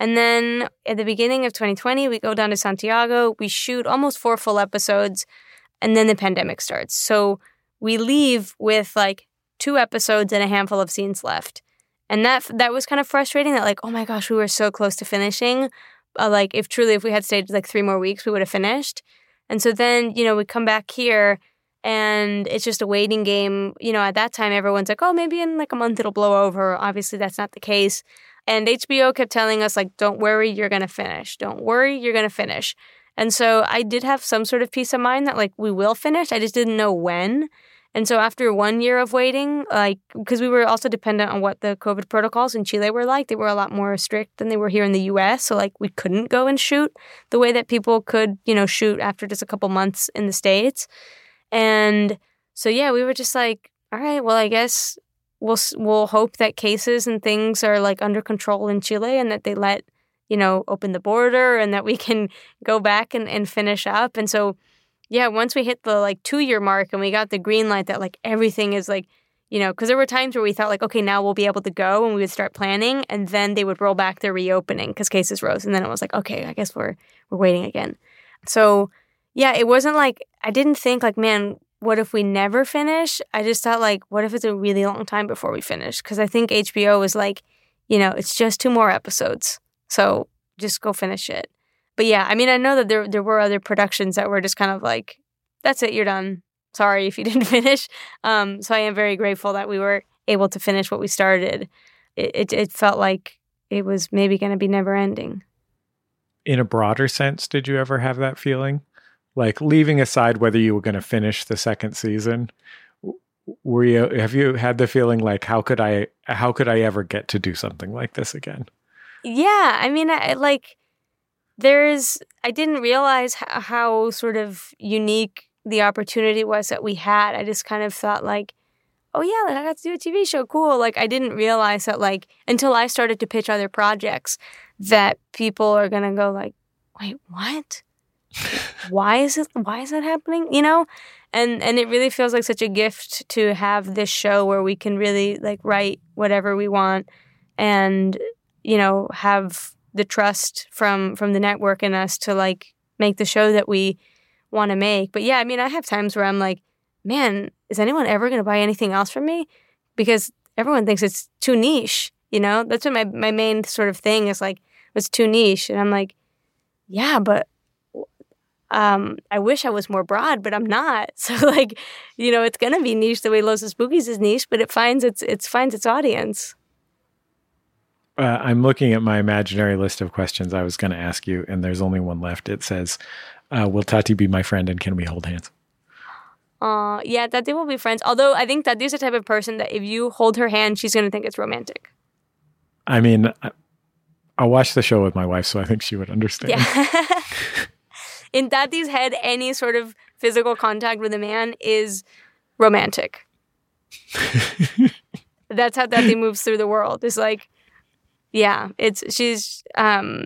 And then at the beginning of 2020, we go down to Santiago. We shoot almost four full episodes, and then the pandemic starts. So we leave with like two episodes and a handful of scenes left and that that was kind of frustrating that like oh my gosh we were so close to finishing uh, like if truly if we had stayed like three more weeks we would have finished. And so then you know we come back here and it's just a waiting game. You know at that time everyone's like oh maybe in like a month it'll blow over. Obviously that's not the case. And hbo kept telling us like don't worry you're gonna finish. Don't worry you're gonna finish. And so i did have some sort of peace of mind that like we will finish. I just didn't know when and so after one year of waiting, like because we were also dependent on what the COVID protocols in Chile were like, they were a lot more strict than they were here in the US. So like we couldn't go and shoot the way that people could, you know, shoot after just a couple months in the States. And so yeah, we were just like, all right, well I guess we'll we'll hope that cases and things are like under control in Chile and that they let, you know, open the border and that we can go back and, and finish up. And so yeah, once we hit the like two year mark and we got the green light that like everything is like, you know, because there were times where we thought like, okay, now we'll be able to go and we would start planning, and then they would roll back their reopening because cases rose, and then it was like, okay, I guess we're we're waiting again. So yeah, it wasn't like I didn't think like, man, what if we never finish? I just thought like, what if it's a really long time before we finish? Because I think HBO was like, you know, it's just two more episodes, so just go finish it but yeah, I mean, I know that there there were other productions that were just kind of like, that's it, you're done. Sorry if you [laughs] didn't finish. Um, so I am very grateful that we were able to finish what we started. It it, it felt like it was maybe going to be never ending. In a broader sense, did you ever have that feeling? Like leaving aside whether you were going to finish the second season, were you have you had the feeling like how could I how could I ever get to do something like this again? Yeah, I mean, I like there's I didn't realize how, how sort of unique the opportunity was that we had. I just kind of thought like, oh yeah, like I got to do a TV show, cool. Like I didn't realize that like until I started to pitch other projects that people are gonna go like, wait, what? [laughs] why is it? Why is that happening? You know, and and it really feels like such a gift to have this show where we can really like write whatever we want and you know have the trust from from the network and us to like make the show that we want to make. But yeah, I mean, I have times where I'm like, man, is anyone ever going to buy anything else from me? Because everyone thinks it's too niche. You know, that's what my my main sort of thing is like. It's too niche, and I'm like, yeah, but um, I wish I was more broad, but I'm not. [laughs] So like, you know, it's gonna be niche the way Los Espookys is niche, but it finds its it finds its audience. Uh, I'm looking at my imaginary list of questions I was going to ask you, and there's only one left. It says, uh, "Will Tati be my friend, and can we hold hands?" Uh, yeah, Tati will be friends. Although I think Tati's the type of person that if you hold her hand, she's gonna think it's romantic. I mean, I- I'll watch the show with my wife, so I think she would understand. Yeah. [laughs] In Tati's head, any sort of physical contact with a man is romantic. [laughs] That's how Tati moves through the world. It's like, yeah, it's she's um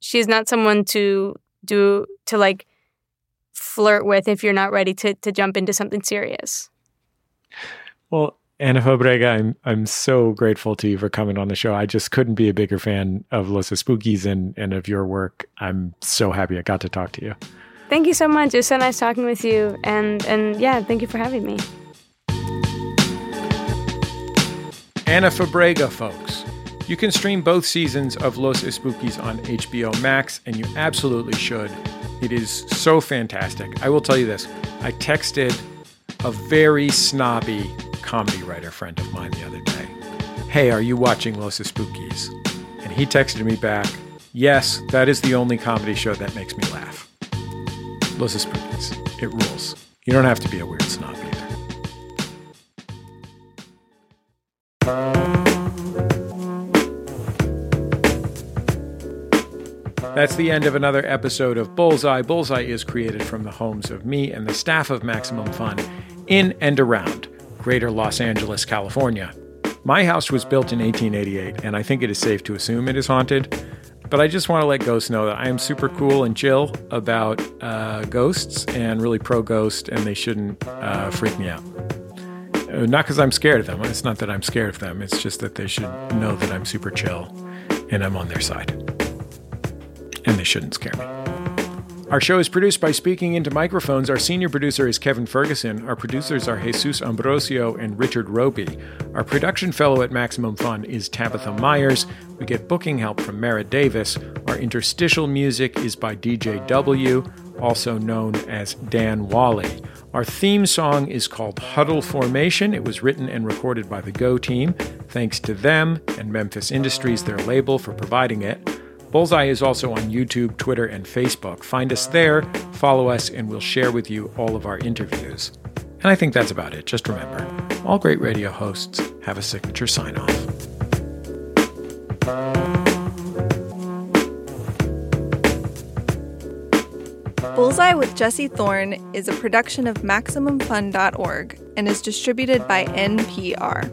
she's not someone to do to like flirt with if you're not ready to to jump into something serious. Well, Ana Fabrega, I'm I'm so grateful to you for coming on the show. I just couldn't be a bigger fan of Los Espookys and, and of your work. I'm so happy I got to talk to you. Thank you so much. It was so nice talking with you and and yeah, thank you for having me. Ana Fabrega, folks. You can stream both seasons of Los Espookys on HBO Max, and you absolutely should. It is so fantastic. I will tell you this I texted a very snobby comedy writer friend of mine the other day. Hey, are you watching Los Espookys? And he texted me back, Yes, that is the only comedy show that makes me laugh. Los Espookys. It rules. You don't have to be a weird snob either. That's the end of another episode of Bullseye. Bullseye is created from the homes of me and the staff of Maximum Fun in and around greater Los Angeles, California. My house was built in 1888, and I think it is safe to assume it is haunted. But I just want to let ghosts know that I am super cool and chill about uh, ghosts and really pro ghost, and they shouldn't uh, freak me out. Uh, Not because I'm scared of them. It's not that I'm scared of them. It's just that they should know that I'm super chill and I'm on their side. And they shouldn't scare me. Our show is produced by Speaking Into Microphones. Our senior producer is Kevin Ferguson. Our producers are Jesus Ambrosio and Richard Robey. Our production fellow at Maximum Fun is Tabitha Myers. We get booking help from Mara Davis. Our interstitial music is by DJ W, also known as Dan Wally. Our theme song is called Huddle Formation. It was written and recorded by the Go team. Thanks to them and Memphis Industries, their label, for providing it. Bullseye is also on YouTube, Twitter, and Facebook. Find us there, follow us, and we'll share with you all of our interviews. And I think that's about it. Just remember all great radio hosts have a signature sign off. Bullseye with Jesse Thorn is a production of MaximumFun.org and is distributed by NPR.